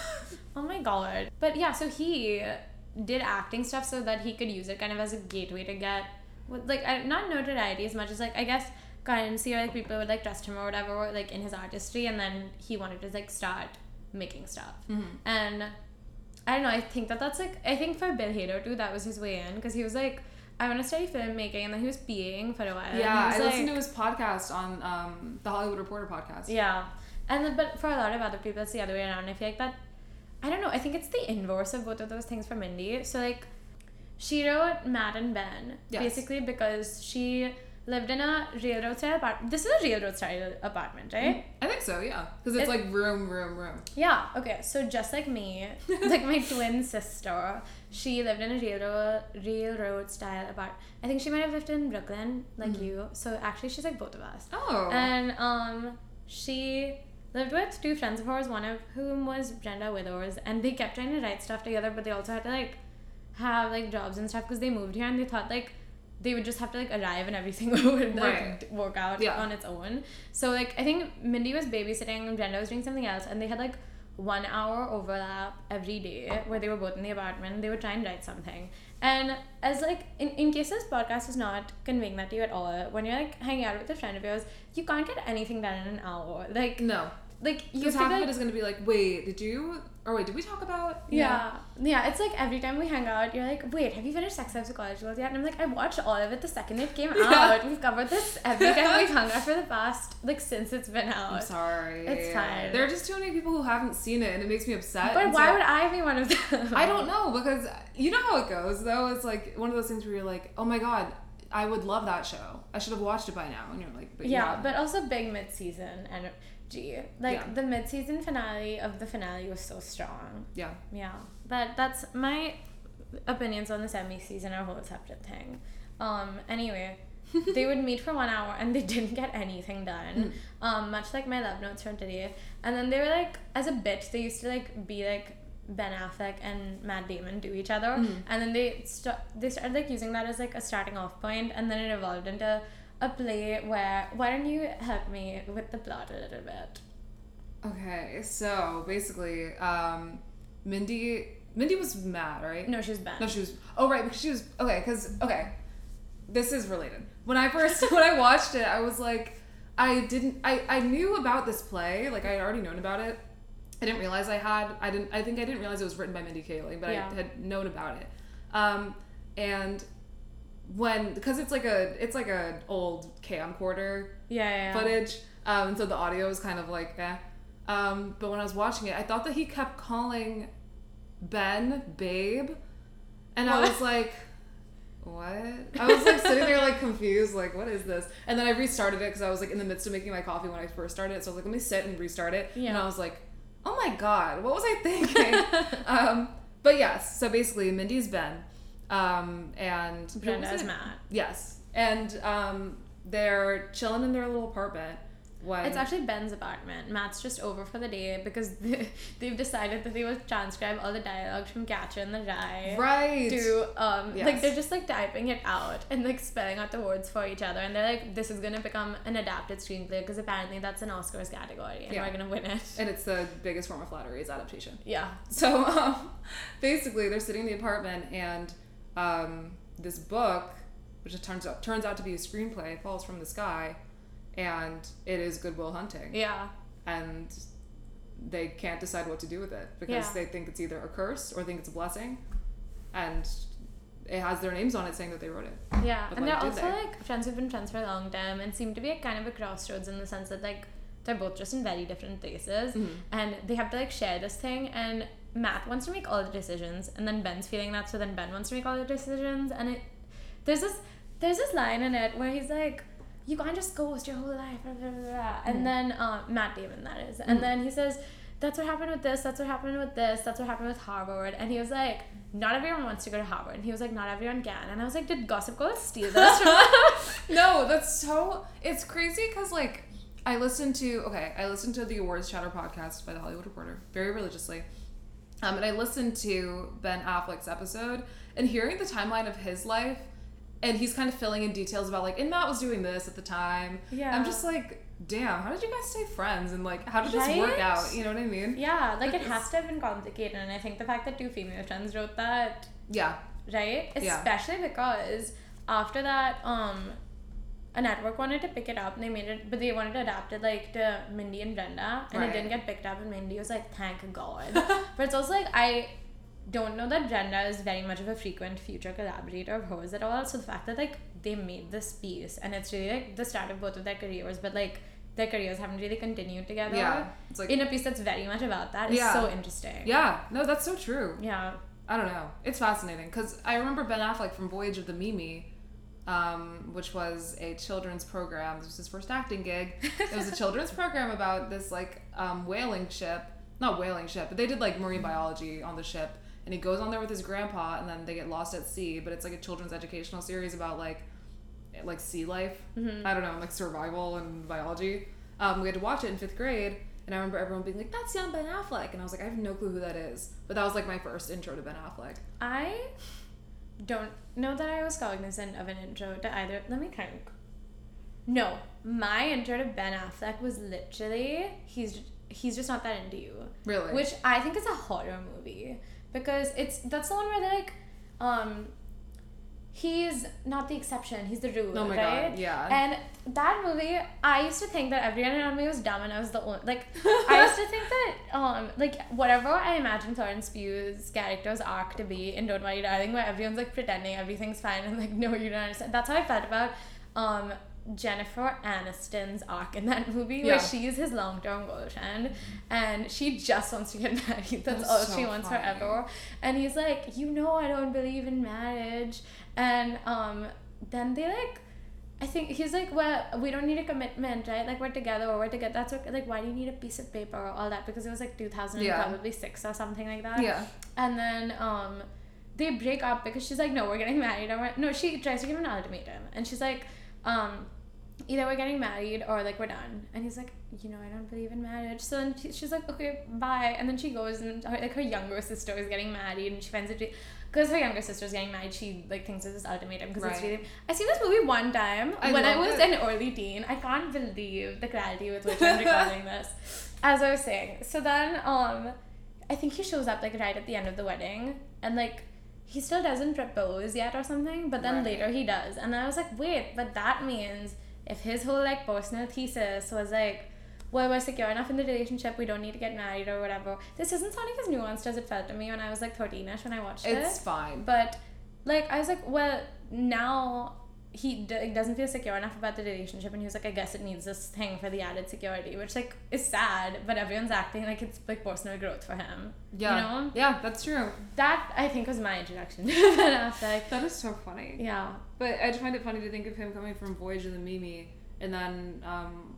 Speaker 1: Oh my god. But yeah, so he did acting stuff so that he could use it kind of as a gateway to get, like, not notoriety as much as, like, I guess currency or, like, people would, like, trust him or whatever, like, in his artistry. And then he wanted to, like, start making stuff.
Speaker 2: Mhm.
Speaker 1: And I don't know, I think that that's, like, I think for Bill Hader, too, that was his way in. Because he was like, I want to study filmmaking. And then he was being for a while.
Speaker 2: Yeah, I
Speaker 1: was
Speaker 2: listened to his podcast on um, the Hollywood Reporter podcast.
Speaker 1: Yeah. And then, but for a lot of other people, it's the other way around. I feel like that, I don't know, I think it's the inverse of both of those things for Mindy. So, like, she wrote Matt and Ben
Speaker 2: Yes.
Speaker 1: basically because she lived in a railroad style apartment. This is a railroad style apartment, right?
Speaker 2: I think so, yeah. Because it's
Speaker 1: It-
Speaker 2: like room, room, room.
Speaker 1: Yeah, okay. So just like me, like my twin sister, she lived in a railroad railroad style apartment. I think she might have lived in Brooklyn, like
Speaker 2: Mhm.
Speaker 1: you. So actually, she's like both of us.
Speaker 2: Oh.
Speaker 1: And um, she lived with two friends of hers, one of whom was Brenda Withers, and they kept trying to write stuff together, but they also had to like have like jobs and stuff because they moved here and they thought like they would just have to like arrive and everything would like
Speaker 2: Right.
Speaker 1: work out
Speaker 2: Yeah.
Speaker 1: on its own. So like I think Mindy was babysitting, and Brenda was doing something else, and they had like one hour overlap every day where they were both in the apartment. They would try and write something. And as like in, in case this podcast is not conveying that to you at all, when you're like hanging out with a friend of yours, you can't get anything done in an hour. Like
Speaker 2: no.
Speaker 1: Like you
Speaker 2: Because half of it is going to be like, wait, did you? Or wait, did we talk about?
Speaker 1: yeah. yeah. It's like every time we hang out, you're like, wait, have you finished Sex College Girls yet? And I'm like, I watched all of it the second it came
Speaker 2: Yeah.
Speaker 1: out. We've covered this every time we've hung out for the past like since it's been out.
Speaker 2: I'm sorry.
Speaker 1: It's fine.
Speaker 2: There are just too many people who haven't seen it, and it makes me upset.
Speaker 1: But why
Speaker 2: so-
Speaker 1: would I be one of them?
Speaker 2: I don't know because you know how it goes though. It's like one of those things where you're like, oh my god, I would love that show. I should have watched it by now. And you're like, but
Speaker 1: yeah,
Speaker 2: haven't.
Speaker 1: but also big mid season energy. Like
Speaker 2: Yeah.
Speaker 1: the mid season finale of the finale was so strong.
Speaker 2: yeah.
Speaker 1: Yeah, that that's my opinions on the semi season are a whole separate thing. Um, anyway, they would meet for one hour and they didn't get anything done. Um, much like my love notes from today. And then they were like, as a bit, they used to like be like Ben Affleck and Matt Damon do each other,
Speaker 2: Mhm.
Speaker 1: and then they st- they started like using that as like a starting off point, and then it evolved into a play where why don't you help me with the plot a little bit?
Speaker 2: Okay, so basically, um, Mindy, Mindy was mad, right?
Speaker 1: No, she was Ben.
Speaker 2: No, she was. Oh, right, because she was. Okay, because okay, this is related. When I first when I watched it, I was like, I didn't. I I knew about this play, like I had already known about it. I didn't realize I had. I didn't. I think I didn't realize it was written by Mindy Kaling, but
Speaker 1: Yeah.
Speaker 2: I had known about it. Um, and when because it's like a it's like a old camcorder
Speaker 1: yeah, yeah, yeah.
Speaker 2: footage. Um, and so the audio is kind of like eh. Um, but when I was watching it, I thought that he kept calling Ben babe, and I was like, what? I was like sitting there like confused, like what is this? And then I restarted it because I was like in the midst of making my coffee when I first started it. So I was like, let me sit and restart it.
Speaker 1: Yeah. And.
Speaker 2: I was like, oh my god, what was I thinking? um, but yes, so basically Mindy's Ben, um, and who
Speaker 1: Brenda is
Speaker 2: it?
Speaker 1: Matt.
Speaker 2: Yes, and um, they're chilling in their little apartment. When
Speaker 1: It's actually Ben's apartment. Matt's just over for the day because they, they've decided that they will transcribe all the dialogue from Catcher in the Rye
Speaker 2: right.
Speaker 1: to um like they're just like typing it out and like spelling out the words for each other and they're like this is gonna become an adapted screenplay because apparently that's an Oscars category and
Speaker 2: Yeah.
Speaker 1: we're gonna win it.
Speaker 2: and it's the biggest form of flattery is adaptation.
Speaker 1: Yeah.
Speaker 2: So um, basically, they're sitting in the apartment, and um, this book, which it turns out turns out to be a screenplay, falls from the sky, and it is Good Will Hunting,
Speaker 1: Yeah.
Speaker 2: and they can't decide what to do with it because
Speaker 1: Yeah.
Speaker 2: they think it's either a curse or think it's a blessing, and it has their names on it saying that they wrote it.
Speaker 1: Yeah.
Speaker 2: But,
Speaker 1: and
Speaker 2: like,
Speaker 1: they're also
Speaker 2: they?
Speaker 1: like friends who've been friends for a long time and seem to be at kind of a crossroads in the sense that like they're both just in very different places
Speaker 2: Mhm.
Speaker 1: and they have to like share this thing and Matt wants to make all the decisions, and then Ben's feeling that, so then Ben wants to make all the decisions, and it there's this there's this line in it where he's like, "You can't just ghost your whole life," blah, blah, blah, and
Speaker 2: Mhm.
Speaker 1: then uh, Matt Damon that is, and
Speaker 2: Mhm.
Speaker 1: then he says. That's what happened with this. That's what happened with this. That's what happened with Harvard. And he was like, "Not everyone wants to go to Harvard." And he was like, "Not everyone can." And I was like, "Did Gossip Girl steal this?"
Speaker 2: no, that's so. It's crazy because like I listened to okay, I listened to the Awards Chatter podcast by the Hollywood Reporter very religiously, um, and I listened to Ben Affleck's episode and hearing the timeline of his life, and he's kind of filling in details about like, and Matt was doing this at the time.
Speaker 1: Yeah.
Speaker 2: I'm just like, damn, how did you guys stay friends and like how did this work out? You know what I mean?
Speaker 1: Yeah, like it has to have been complicated, and I think the fact that two female friends wrote that,
Speaker 2: Yeah.
Speaker 1: right?
Speaker 2: Yeah.
Speaker 1: Especially because after that, um, a network wanted to pick it up, and they made it, but they wanted to adapt it like to Mindy and Brenda, and
Speaker 2: Right.
Speaker 1: it didn't get picked up, and Mindy was like, "Thank God." but it's also like I don't know that Brenda is very much of a frequent future collaborator of hers at all. So the fact that like they made this piece, and it's really like the start of both of their careers, but like their careers haven't really continued together.
Speaker 2: Yeah. It's like
Speaker 1: in a piece that's very much about that is
Speaker 2: Yeah.
Speaker 1: so interesting.
Speaker 2: yeah. No, that's so true.
Speaker 1: Yeah.
Speaker 2: I don't know. It's fascinating because I remember Ben Affleck from Voyage of the Mimi, um, which was a children's program. This was his first acting gig. It was a children's program about this like um, whaling ship, not whaling ship, but they did like marine biology on the ship. And he goes on there with his grandpa, and then they get lost at sea. But it's like a children's educational series about like like sea life.
Speaker 1: Mm-hmm.
Speaker 2: I don't know, like survival and biology. Um, we had to watch it in fifth grade, and I remember everyone being like, "That's young Ben Affleck," and I was like, "I have no clue who that is." But that was like my first intro to Ben Affleck.
Speaker 1: I don't know that I was cognizant of an intro to either. Let me kind of. No, my intro to Ben Affleck was literally he's he's just not that into you,
Speaker 2: Really?
Speaker 1: which I think is a horror movie because it's that's the one where they're like, um, he's not the exception, he's the rule,
Speaker 2: Oh my
Speaker 1: right?
Speaker 2: god, yeah.
Speaker 1: And that movie, I used to think that everyone around me was dumb, and I was the only like. I used to think that um like whatever I imagine Florence Pugh's character's arc to be in Don't Worry Darling, where everyone's like pretending everything's fine and like no you don't understand. That's how I felt about um Jennifer Aniston's arc in that movie, where she's his long term girlfriend, and she just wants to get married. That's,
Speaker 2: That's
Speaker 1: all
Speaker 2: so
Speaker 1: she wants
Speaker 2: funny.
Speaker 1: forever. And he's like, you know, I don't believe in marriage, and um then they like. I think he's like, well, we don't need a commitment, right? Like we're together or we're together. That's okay. Like, why do you need a piece of paper or all that? Because it was like two thousand
Speaker 2: Yeah.
Speaker 1: probably six or something like that.
Speaker 2: yeah.
Speaker 1: And then um, they break up because she's like, no, we're getting married. Or we're-" no, she tries to give an ultimatum, and she's like, um, either we're getting married or like we're done. And he's like, you know, I don't believe in marriage. So then she, she's like, okay, bye. And then she goes and her, like her younger sister is getting married, and she finds it because her younger sister's getting married. She like thinks it's this ultimatum because it's
Speaker 2: Right.
Speaker 1: really. I seen this movie one time
Speaker 2: I
Speaker 1: when I was
Speaker 2: it.
Speaker 1: an early teen. I can't believe the clarity with which I'm recording this. As I was saying, so then um, I think he shows up like right at the end of the wedding, and like he still doesn't propose yet or something, but then
Speaker 2: Right.
Speaker 1: later he does, and I was like, wait, but that means if his whole like personal thesis was like. Well, we're secure enough in the relationship. We don't need to get married or whatever. This isn't sounding as nuanced as it felt to me when I was like 13ish when I watched it.
Speaker 2: It's fine.
Speaker 1: But like I was like, well, now he d- doesn't feel secure enough about the relationship, and he was like, I guess it needs this thing for the added security, which like is sad, but everyone's acting like it's like personal growth for him.
Speaker 2: Yeah.
Speaker 1: You know,
Speaker 2: Yeah, that's true.
Speaker 1: that I think was my introduction to Ben
Speaker 2: That is so funny.
Speaker 1: Yeah,
Speaker 2: But I just find it funny to think of him coming from Voyage of the Mimi and then um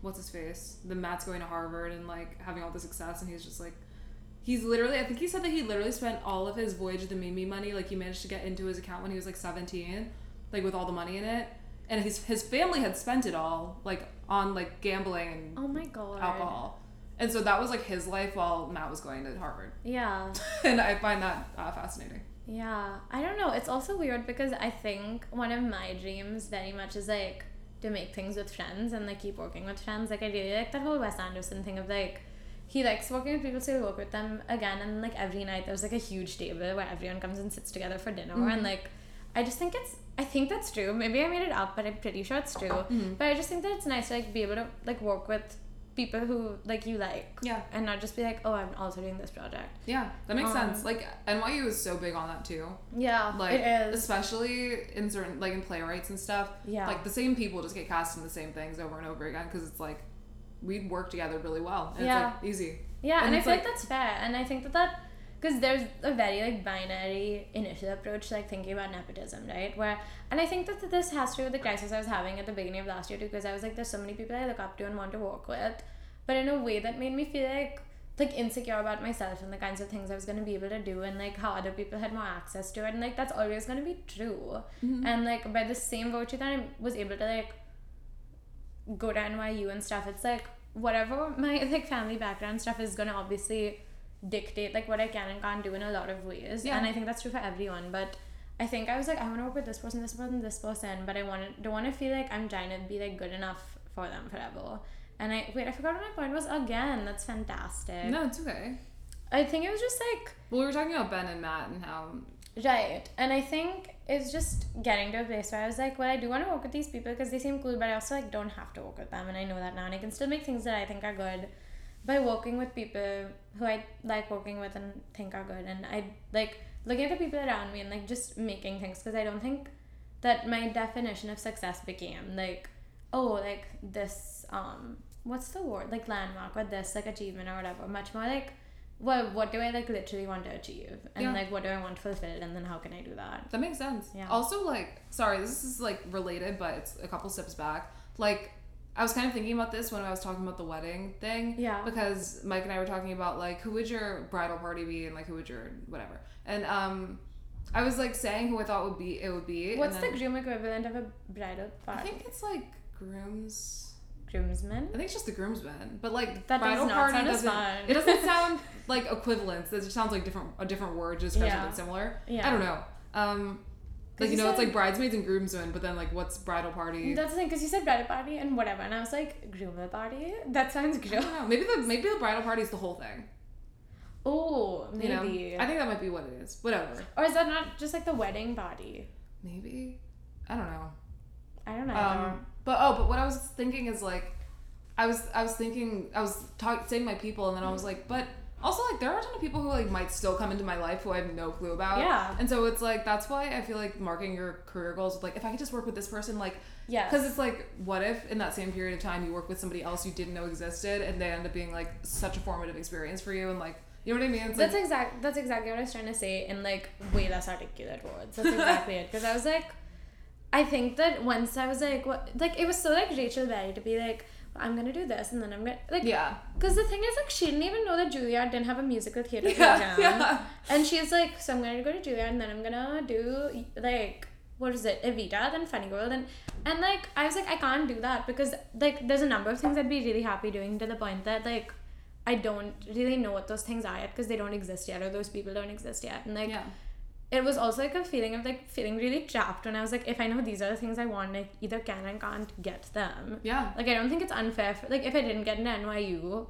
Speaker 2: what's his face? The Matt's going to Harvard and like having all the success and he's just like he's literally I think he said that he literally spent all of his Voyage of the Mimi money, like he managed to get into his account when he was like seventeen, like with all the money in it. And his his family had spent it all, like on like gambling and
Speaker 1: Oh my god.
Speaker 2: alcohol. And so that was like his life while Matt was going to Harvard.
Speaker 1: Yeah.
Speaker 2: and I find that uh, fascinating.
Speaker 1: Yeah, I don't know. It's also weird because I think one of my dreams very much is like to make things with friends and like keep working with friends. Like I really like that whole Wes Anderson thing of like he likes working with people, so he'll work with them again. And like every night there's like a huge table where everyone comes and sits together for dinner.
Speaker 2: Mhm.
Speaker 1: And like I just think it's I think that's true. Maybe I made it up, but I'm pretty sure it's true.
Speaker 2: Mhm.
Speaker 1: But I just think that it's nice to like be able to like work with people who like you like
Speaker 2: Yeah.
Speaker 1: and not just be like, oh, I'm also doing this project.
Speaker 2: Yeah, that makes
Speaker 1: Um,
Speaker 2: sense. Like NYU is so big on that too.
Speaker 1: Yeah,
Speaker 2: Like
Speaker 1: it is.
Speaker 2: especially in certain like in playwrights and stuff.
Speaker 1: Yeah.
Speaker 2: Like the same people just get cast in the same things over and over again because it's like we work together really well. And
Speaker 1: Yeah.
Speaker 2: It's like easy.
Speaker 1: Yeah,
Speaker 2: And
Speaker 1: and, I feel like,
Speaker 2: like-
Speaker 1: that's fair, and I think that that because there's a very like binary initial approach to like thinking about nepotism, right? Where and I think that this has to do with the crisis I was having at the beginning of last year too, because I was like, there's so many people I look up to and want to work with, but in a way that made me feel like like insecure about myself and the kinds of things I was gonna be able to do and like how other people had more access to it and like that's always gonna be true.
Speaker 2: Mm-hmm.
Speaker 1: And like by the same virtue that I was able to like go to NYU and stuff, it's like whatever my like family background stuff is gonna obviously dictate like what I can and can't do in a lot of ways.
Speaker 2: Yeah.
Speaker 1: And I think that's true for everyone. But I think I was like, I wanna work with this person, this person, this person, but I want don't wanna feel like I'm trying to be like good enough for them forever. And I wait, I forgot what my point was again. That's fantastic.
Speaker 2: No, it's okay.
Speaker 1: I think it was just like
Speaker 2: Well, we were talking about Ben and Matt and how.
Speaker 1: Right. And I think it's just getting to a place where I was like, well, I do want to work with these people because they seem cool, but I also like don't have to work with them and I know that now and I can still make things that I think are good by working with people who I like working with and think are good and I like looking at the people around me and like just making things because I don't think that my definition of success became like oh like this um what's the word like landmark or this like achievement or whatever much more like well what do I like literally want to achieve and
Speaker 2: Yeah.
Speaker 1: like what do I want fulfilled and then how can I do that
Speaker 2: That makes sense.
Speaker 1: Yeah.
Speaker 2: Also, like, sorry, this is like related, but it's a couple steps back. Like, I was kind of thinking about this when I was talking about the wedding thing.
Speaker 1: Yeah.
Speaker 2: Because Mike and I were talking about like who would your bridal party be and like who would your whatever. And um, I was like saying who I thought would be it would be.
Speaker 1: what's
Speaker 2: and
Speaker 1: the groom equivalent of a bridal party?
Speaker 2: I think it's like grooms.
Speaker 1: groomsman
Speaker 2: I think it's just the groomsmen, but like
Speaker 1: That does
Speaker 2: bridal
Speaker 1: not
Speaker 2: party
Speaker 1: sound
Speaker 2: doesn't.
Speaker 1: fun.
Speaker 2: It doesn't sound like equivalents. It just sounds like different a different word just describes
Speaker 1: Yeah.
Speaker 2: something similar.
Speaker 1: Yeah.
Speaker 2: I don't know. Um, like you
Speaker 1: you
Speaker 2: know, it's like bridesmaids and groomsmen, but then like what's bridal party?
Speaker 1: that's the thing because you said bridal party and whatever and I was like groomer party that sounds
Speaker 2: I
Speaker 1: good.
Speaker 2: Maybe the maybe the bridal party is the whole thing.
Speaker 1: oh
Speaker 2: You
Speaker 1: maybe
Speaker 2: know, I think that might be what it is. Whatever.
Speaker 1: or is that not just like the wedding party
Speaker 2: Maybe. I don't know.
Speaker 1: I don't know
Speaker 2: Um, but oh, but what I was thinking is like, I was I was thinking I was talking saying my people, and then I was like, but also like there are a ton of people who like might still come into my life who I have no clue about.
Speaker 1: Yeah.
Speaker 2: And so it's like that's why I feel like marking your career goals with like if I could just work with this person, like
Speaker 1: yeah
Speaker 2: because it's like what if in that same period of time you work with somebody else you didn't know existed, and they end up being like such a formative experience for you, and like you know what I mean? It's
Speaker 1: That's
Speaker 2: like,
Speaker 1: exact. That's exactly what I was trying to say in like way less articulate words. That's exactly it. Because I was like, I think that once I was like, what, like it was so like Rachel Berry to be like, I'm gonna do this and then I'm gonna like,
Speaker 2: yeah.
Speaker 1: Because the thing is like she didn't even know that Juilliard didn't have a musical theater
Speaker 2: Yeah,
Speaker 1: program,
Speaker 2: yeah.
Speaker 1: and she's like, so I'm gonna go to Juilliard and then I'm gonna do like. What is it, Evita, then Funny Girl, then and like I was like I can't do that because like there's a number of things I'd be really happy doing to the point that like I don't really know what those things are yet because they don't exist yet or those people don't exist yet and like
Speaker 2: yeah.
Speaker 1: It was also like a feeling of like feeling really trapped when I was like if I know these are the things I want I either can and can't get them
Speaker 2: Yeah.
Speaker 1: like I don't think it's unfair for, like if I didn't get into NYU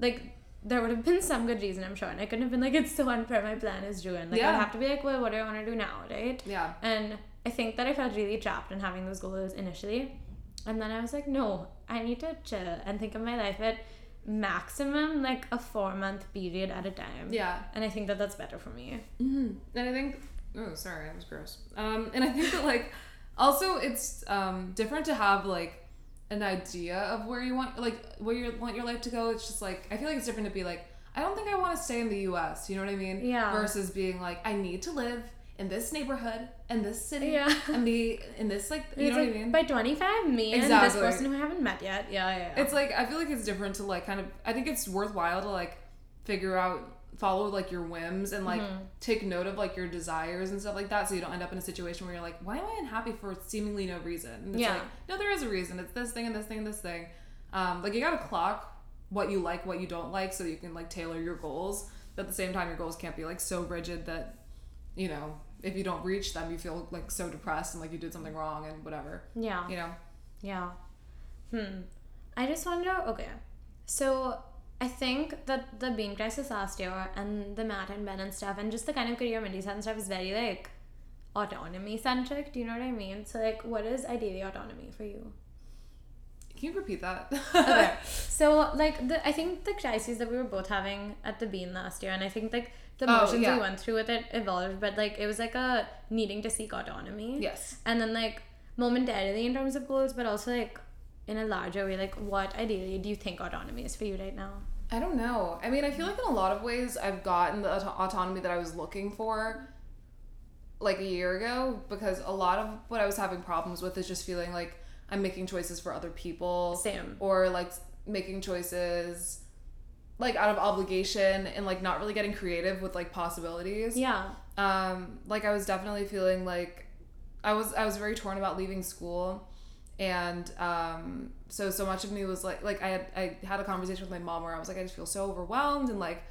Speaker 1: like there would have been some good reason I'm sure and I couldn't have been like it's so unfair my plan is ruined like
Speaker 2: Yeah.
Speaker 1: I'd have to be like well what do I want to do now right
Speaker 2: Yeah.
Speaker 1: and I think that I felt really trapped in having those goals initially. And then I was like, no, I need to chill and think of my life at maximum like a four month period at a time.
Speaker 2: Yeah.
Speaker 1: And I think that that's better for me.
Speaker 2: hmm And I think, oh, sorry, that was gross. Um, and I think that like, also it's um different to have like an idea of where you want like where you want your life to go. It's just like I feel like it's different to be like I don't think I want to stay in the U.S. You know what I mean?
Speaker 1: Yeah.
Speaker 2: Versus being like I need to live in this neighborhood in this city
Speaker 1: Yeah.
Speaker 2: and be in this like you
Speaker 1: It's
Speaker 2: know
Speaker 1: like,
Speaker 2: what I mean?
Speaker 1: By 25, me and this person who I haven't met yet. Yeah, yeah, yeah.
Speaker 2: It's like I feel like it's different to like kind of I think it's worthwhile to like figure out follow like your whims and like
Speaker 1: Mm-hmm.
Speaker 2: take note of like your desires and stuff like that so you don't end up in a situation where you're like why am I unhappy for seemingly no reason and it's
Speaker 1: Yeah.
Speaker 2: like no there is a reason it's this thing and this thing and this thing um like you gotta clock what you like what you don't like so you can like tailor your goals but at the same time your goals can't be like so rigid that you know if you don't reach them you feel like so depressed and like you did something wrong and whatever
Speaker 1: yeah.
Speaker 2: you know
Speaker 1: Yeah. Hmm. I just wonder. Okay, so I think that the Bean crisis last year and the Matt and Ben and stuff, and just the kind of career Mindy's had and stuff is very like autonomy centric. Do you know what I mean? So like, what is ideally autonomy for you?
Speaker 2: can you repeat that
Speaker 1: okay. So like the I think the crises that we were both having at the Bean last year, and I think like the
Speaker 2: Oh,
Speaker 1: emotions
Speaker 2: yeah.
Speaker 1: we went through with it evolved, but like it was like a needing to seek autonomy.
Speaker 2: yes
Speaker 1: And then like momentarily in terms of goals, but also like in a larger way, like what ideally do you think autonomy is for you right now?
Speaker 2: I don't know. I mean, I feel like in a lot of ways I've gotten the auto- autonomy that I was looking for like a year ago because a lot of what I was having problems with is just feeling like I'm making choices for other people.
Speaker 1: Same.
Speaker 2: Or like making choices like out of obligation and like not really getting creative with like possibilities.
Speaker 1: Yeah.
Speaker 2: Um like I was definitely feeling like I was I was very torn about leaving school and um so so much of me was like like I had I had a conversation with my mom where I was like I just feel so overwhelmed and like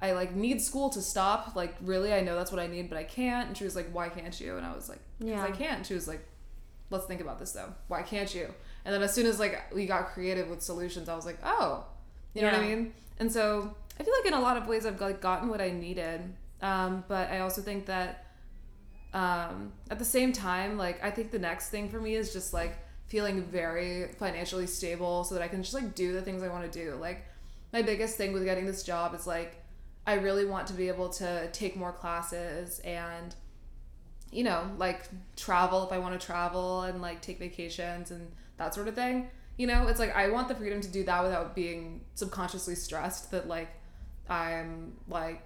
Speaker 2: I like need school to stop. Like really I know that's what I need but I can't. And she was like why can't you? And I was like
Speaker 1: Yeah.
Speaker 2: I can't and she was like let's think about this though. Why can't you? And then as soon as like we got creative with solutions I was like oh. You know what I mean and so I feel like in a lot of ways I've like gotten what I needed. Um but I also think that um at the same time like i think the next thing for me is just like feeling very financially stable so that i can just like do the things i want to do. Like my biggest thing with getting this job is like i really want to be able to take more classes and you know like travel if i want to travel and like take vacations and that sort of thing you know it's like i want the freedom to do that without being subconsciously stressed that like i'm like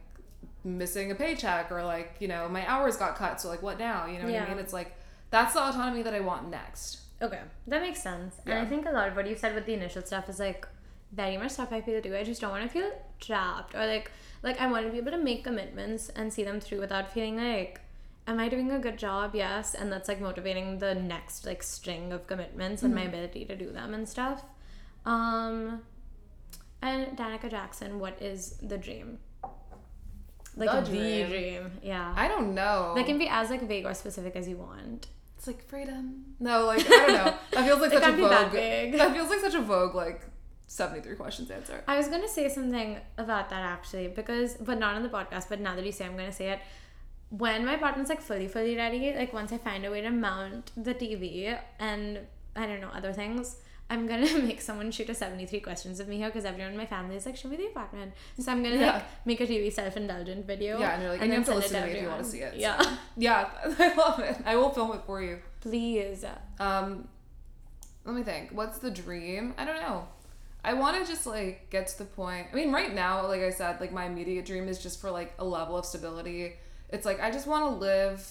Speaker 2: missing a paycheck or like you know my hours got cut so like what now you know what
Speaker 1: Yeah.
Speaker 2: i mean it's like that's the autonomy that i want next
Speaker 1: Okay, that makes sense.
Speaker 2: Yeah.
Speaker 1: And I think a lot of what you said with the initial stuff is like very much stuff I feel too. I just don't want to feel trapped or like like I want to be able to make commitments and see them through without feeling like am I doing a good job? Yes, and that's like motivating the next like string of commitments and my ability to do them and stuff. Um and Danika Jackson, what is the dream? Like
Speaker 2: The
Speaker 1: the
Speaker 2: dream.
Speaker 1: dream. Yeah.
Speaker 2: i don't know
Speaker 1: that can be as like vague or specific as you want.
Speaker 2: it's like freedom no like i don't know that feels like such a
Speaker 1: that
Speaker 2: vogue
Speaker 1: big.
Speaker 2: that feels like such a vogue like 73 questions answer
Speaker 1: I was gonna say something about that actually because, but not on the podcast. But now that you say, I'm gonna say it. When my partner's like fully, fully ready, like once I find a way to mount the TV and I don't know other things, I'm gonna make someone shoot a 73 questions of me here because everyone in my family is like, show me the apartment. So I'm gonna
Speaker 2: Yeah.
Speaker 1: like make a TV self-indulgent video.
Speaker 2: yeah and you're like and, you have to
Speaker 1: then
Speaker 2: listen
Speaker 1: send
Speaker 2: to me if you want to see it
Speaker 1: Yeah,
Speaker 2: so. yeah i love it i will film it for you
Speaker 1: please.
Speaker 2: Um, let me think. What's the dream? I don't know. I want to just like get to the point. I mean, right now, like I said, like my immediate dream is just for like a level of stability. It's like I just want to live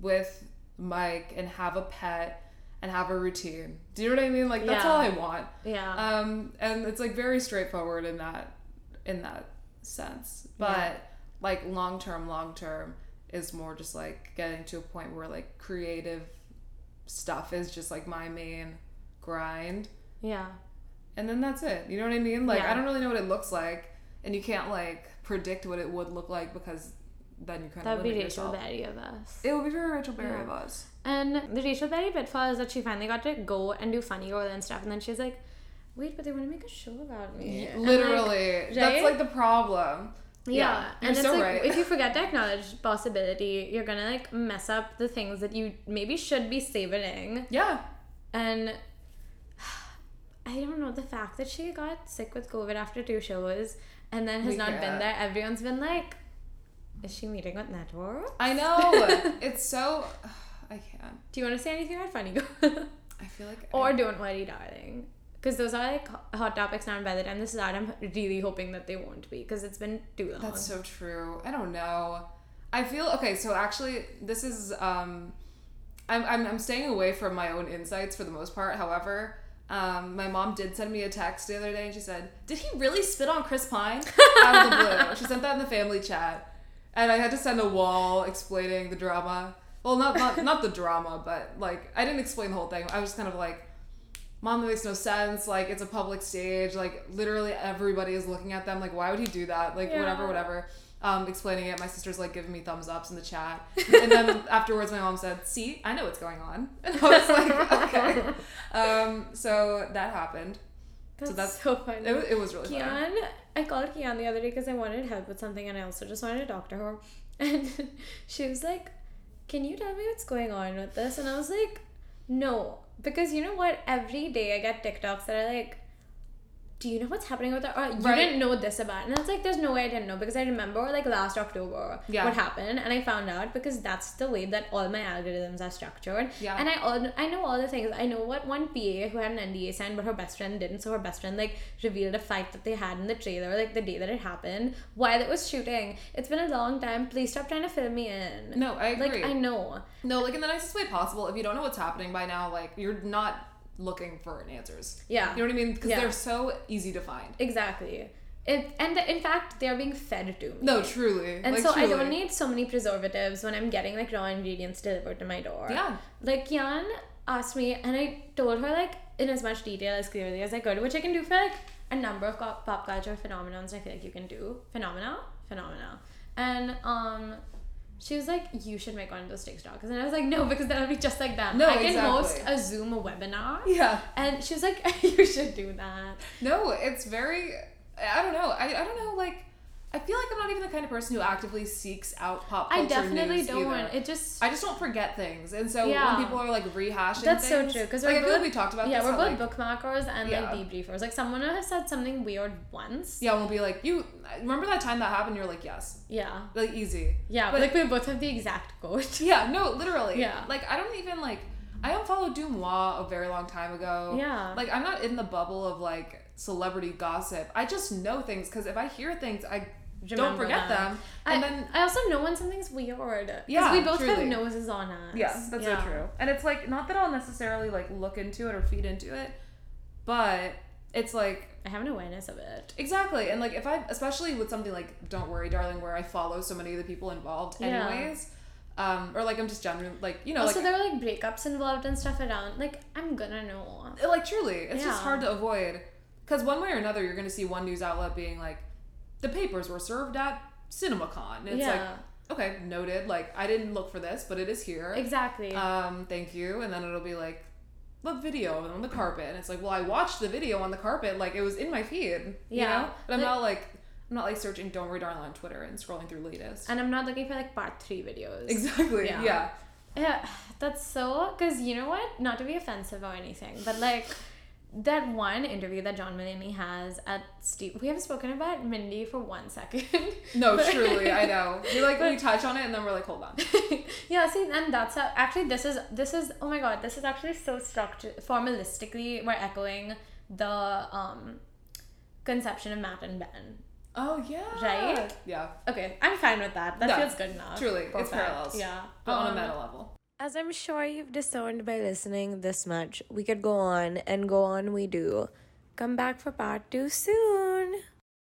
Speaker 2: with Mike and have a pet and have a routine. Do you know what I mean? Like that's
Speaker 1: Yeah.
Speaker 2: all I want.
Speaker 1: Yeah.
Speaker 2: Um, and it's like very straightforward in that in that sense. But
Speaker 1: Yeah.
Speaker 2: like long term, long term is more just like getting to a point where like creative stuff is just like my main grind.
Speaker 1: yeah.
Speaker 2: And then that's it. You know what I mean? Like
Speaker 1: Yeah.
Speaker 2: I don't really know what it looks like, and you can't like predict what it would look like because then you kind
Speaker 1: That
Speaker 2: of
Speaker 1: would be Rachel. Berry of us.
Speaker 2: It would be very Rachel Berry
Speaker 1: Yeah.
Speaker 2: of us.
Speaker 1: And the Rachel Berry pitfall is that she finally got to go and do funny girl and stuff, and then she's like, "Wait, but they want to make a show about me." And, like,
Speaker 2: Literally, that's like the problem.
Speaker 1: yeah,
Speaker 2: you're
Speaker 1: and it's
Speaker 2: so
Speaker 1: like
Speaker 2: right.
Speaker 1: if you forget to acknowledge possibility, you're gonna like mess up the things that you maybe should be savoring.
Speaker 2: yeah,
Speaker 1: And I don't know the fact that she got sick with COVID after two shows and then has
Speaker 2: We
Speaker 1: not been there. Everyone's been like, "Is she meeting with network?"
Speaker 2: I know. it's so. I can't.
Speaker 1: Do you want to say anything about funny girl?
Speaker 2: I feel like.
Speaker 1: or
Speaker 2: I,
Speaker 1: don't worry, darling. Because those are like hot topics now. And by the time this is out, I'm really hoping that they won't be because it's been too long.
Speaker 2: that's so true. I don't know. I feel okay. So actually, this is. um I'm, I'm, I'm staying away from my own insights for the most part. However, um, my mom did send me a text the other day and she said, Did he really spit on Chris Pine? Out of the blue. She sent that in the family chat. And I had to send a wall explaining the drama. Well, not, not, not the drama, but like, I didn't explain the whole thing. I was kind of like, Mom, that makes no sense. Like, it's a public stage. Like, literally everybody is looking at them. Like, why would he do that? Like, whatever,
Speaker 1: Yeah.
Speaker 2: whatever. Um, explaining it. My sister's like giving me thumbs ups in the chat. And then afterwards, my mom said, See, I know what's going on. And I was like, Okay. Um, so that happened.
Speaker 1: That's
Speaker 2: so that's-
Speaker 1: so funny.
Speaker 2: It, it was really fun.
Speaker 1: I called Kian the other day because I wanted help with something and I also just wanted to talk to her. And she was like, Can you tell me what's going on with this? And I was like, No. Because you know what? Every day I get TikToks that are like, do you know what's happening with that? Or you
Speaker 2: Right.
Speaker 1: didn't know this about. And I was like, there's no way I didn't know because I remember like last October
Speaker 2: Yeah.
Speaker 1: what happened and I found out because that's the way that all my algorithms are structured.
Speaker 2: Yeah.
Speaker 1: And I all I know all the things. I know what one PA who had an NDA signed but her best friend didn't. So her best friend like revealed a fight that they had in the trailer like the day that it happened while it was shooting. It's been a long time. Please stop trying to fill me in.
Speaker 2: No, I agree.
Speaker 1: Like I know.
Speaker 2: No, like in the nicest way possible. If you don't know what's happening by now, like you're not looking for answers.
Speaker 1: Yeah.
Speaker 2: You know what I mean? Because
Speaker 1: Yeah.
Speaker 2: they're so easy to find.
Speaker 1: Exactly. It and in fact they're being fed to me.
Speaker 2: No, truly.
Speaker 1: And
Speaker 2: like,
Speaker 1: so I don't need so many preservatives when I'm getting like raw ingredients delivered to my door.
Speaker 2: Yeah.
Speaker 1: Like Jan asked me, and I told her like in as much detail as clearly as I could, which I can do for like a number of pop culture phenomenons. I feel like you can do phenomena, phenomena, and um. She was like, "You should make one of those TikToks," and I was like, "No, because that'll be just like them.
Speaker 2: No,
Speaker 1: I can
Speaker 2: exactly.
Speaker 1: host a Zoom webinar."
Speaker 2: Yeah.
Speaker 1: And she was like, "You should do that."
Speaker 2: No, it's very. I don't know. I, I don't know. Like, I feel like I'm not even the kind of person who actively seeks out pop culture.
Speaker 1: I
Speaker 2: definitely
Speaker 1: don't.
Speaker 2: either.
Speaker 1: It just
Speaker 2: I just don't forget things, and so
Speaker 1: Yeah.
Speaker 2: when people are like rehashing,
Speaker 1: That's so
Speaker 2: things,
Speaker 1: true, 'cause
Speaker 2: like, I feel like we talked about
Speaker 1: yeah, we're both
Speaker 2: like,
Speaker 1: bookmarkers and
Speaker 2: Yeah.
Speaker 1: like debriefers. Like someone have said something weird once.
Speaker 2: Yeah, we'll be like, you remember that time that happened? You're like, yes,
Speaker 1: Yeah.
Speaker 2: like easy.
Speaker 1: Yeah,
Speaker 2: But-
Speaker 1: but like we both have the exact quote.
Speaker 2: Yeah, no, literally.
Speaker 1: Yeah.
Speaker 2: Like I don't even like. I unfollowed DeuxMoi a very long time ago.
Speaker 1: Yeah.
Speaker 2: Like I'm not in the bubble of like celebrity gossip. I just know things because if I hear things, I don't forget
Speaker 1: them.
Speaker 2: them. And
Speaker 1: I,
Speaker 2: then
Speaker 1: I also know when something's weird. Because
Speaker 2: Yeah,
Speaker 1: we both have noses on us.
Speaker 2: Yeah, that's so true. And it's like not that I'll necessarily like look into it or feed into it, but it's like
Speaker 1: I have an awareness of it.
Speaker 2: exactly. And like if I especially with something like Don't Worry Darling where I follow so many of the people involved
Speaker 1: Yeah.
Speaker 2: anyways. Um, or like I'm just generally like you know
Speaker 1: also,
Speaker 2: like
Speaker 1: there were like breakups involved and stuff around. Like, I'm gonna know.
Speaker 2: like truly it's just hard to avoid because one way or another you're to see one news outlet being like the papers were served at cinemacon and it's
Speaker 1: yeah,
Speaker 2: like okay noted like i didn't look for this but it is here
Speaker 1: exactly.
Speaker 2: um thank you and then it'll be like the video on the carpet and it's like well i watched the video on the carpet like it was in my feed you
Speaker 1: Yeah.
Speaker 2: know but i'm
Speaker 1: Like-
Speaker 2: not like i'm not like searching don't worry darling on twitter and scrolling through latest
Speaker 1: and I'm not looking for like part three videos.
Speaker 2: exactly
Speaker 1: Yeah.
Speaker 2: yeah
Speaker 1: Yeah, that's so. Because you know what? Not to be offensive or anything, but like that one interview that John Mulaney has at Steve. We haven't spoken about Mindy for one second.
Speaker 2: no
Speaker 1: But-
Speaker 2: truly i know we like we touch on it and then we're like hold on
Speaker 1: yeah, see, and that's how, actually this is this is oh my god, this is actually so structured. Formalistically, we're echoing the um conception of Matt and Ben.
Speaker 2: oh yeah
Speaker 1: Right?
Speaker 2: yeah
Speaker 1: Okay, I'm fine with that. That
Speaker 2: Yeah,
Speaker 1: feels good enough.
Speaker 2: truly, it's parallels.
Speaker 1: Yeah,
Speaker 2: but on a
Speaker 1: Um,
Speaker 2: meta level
Speaker 1: As I'm sure you've discerned by listening this much, we could go on and go on we do. Come back for part two soon.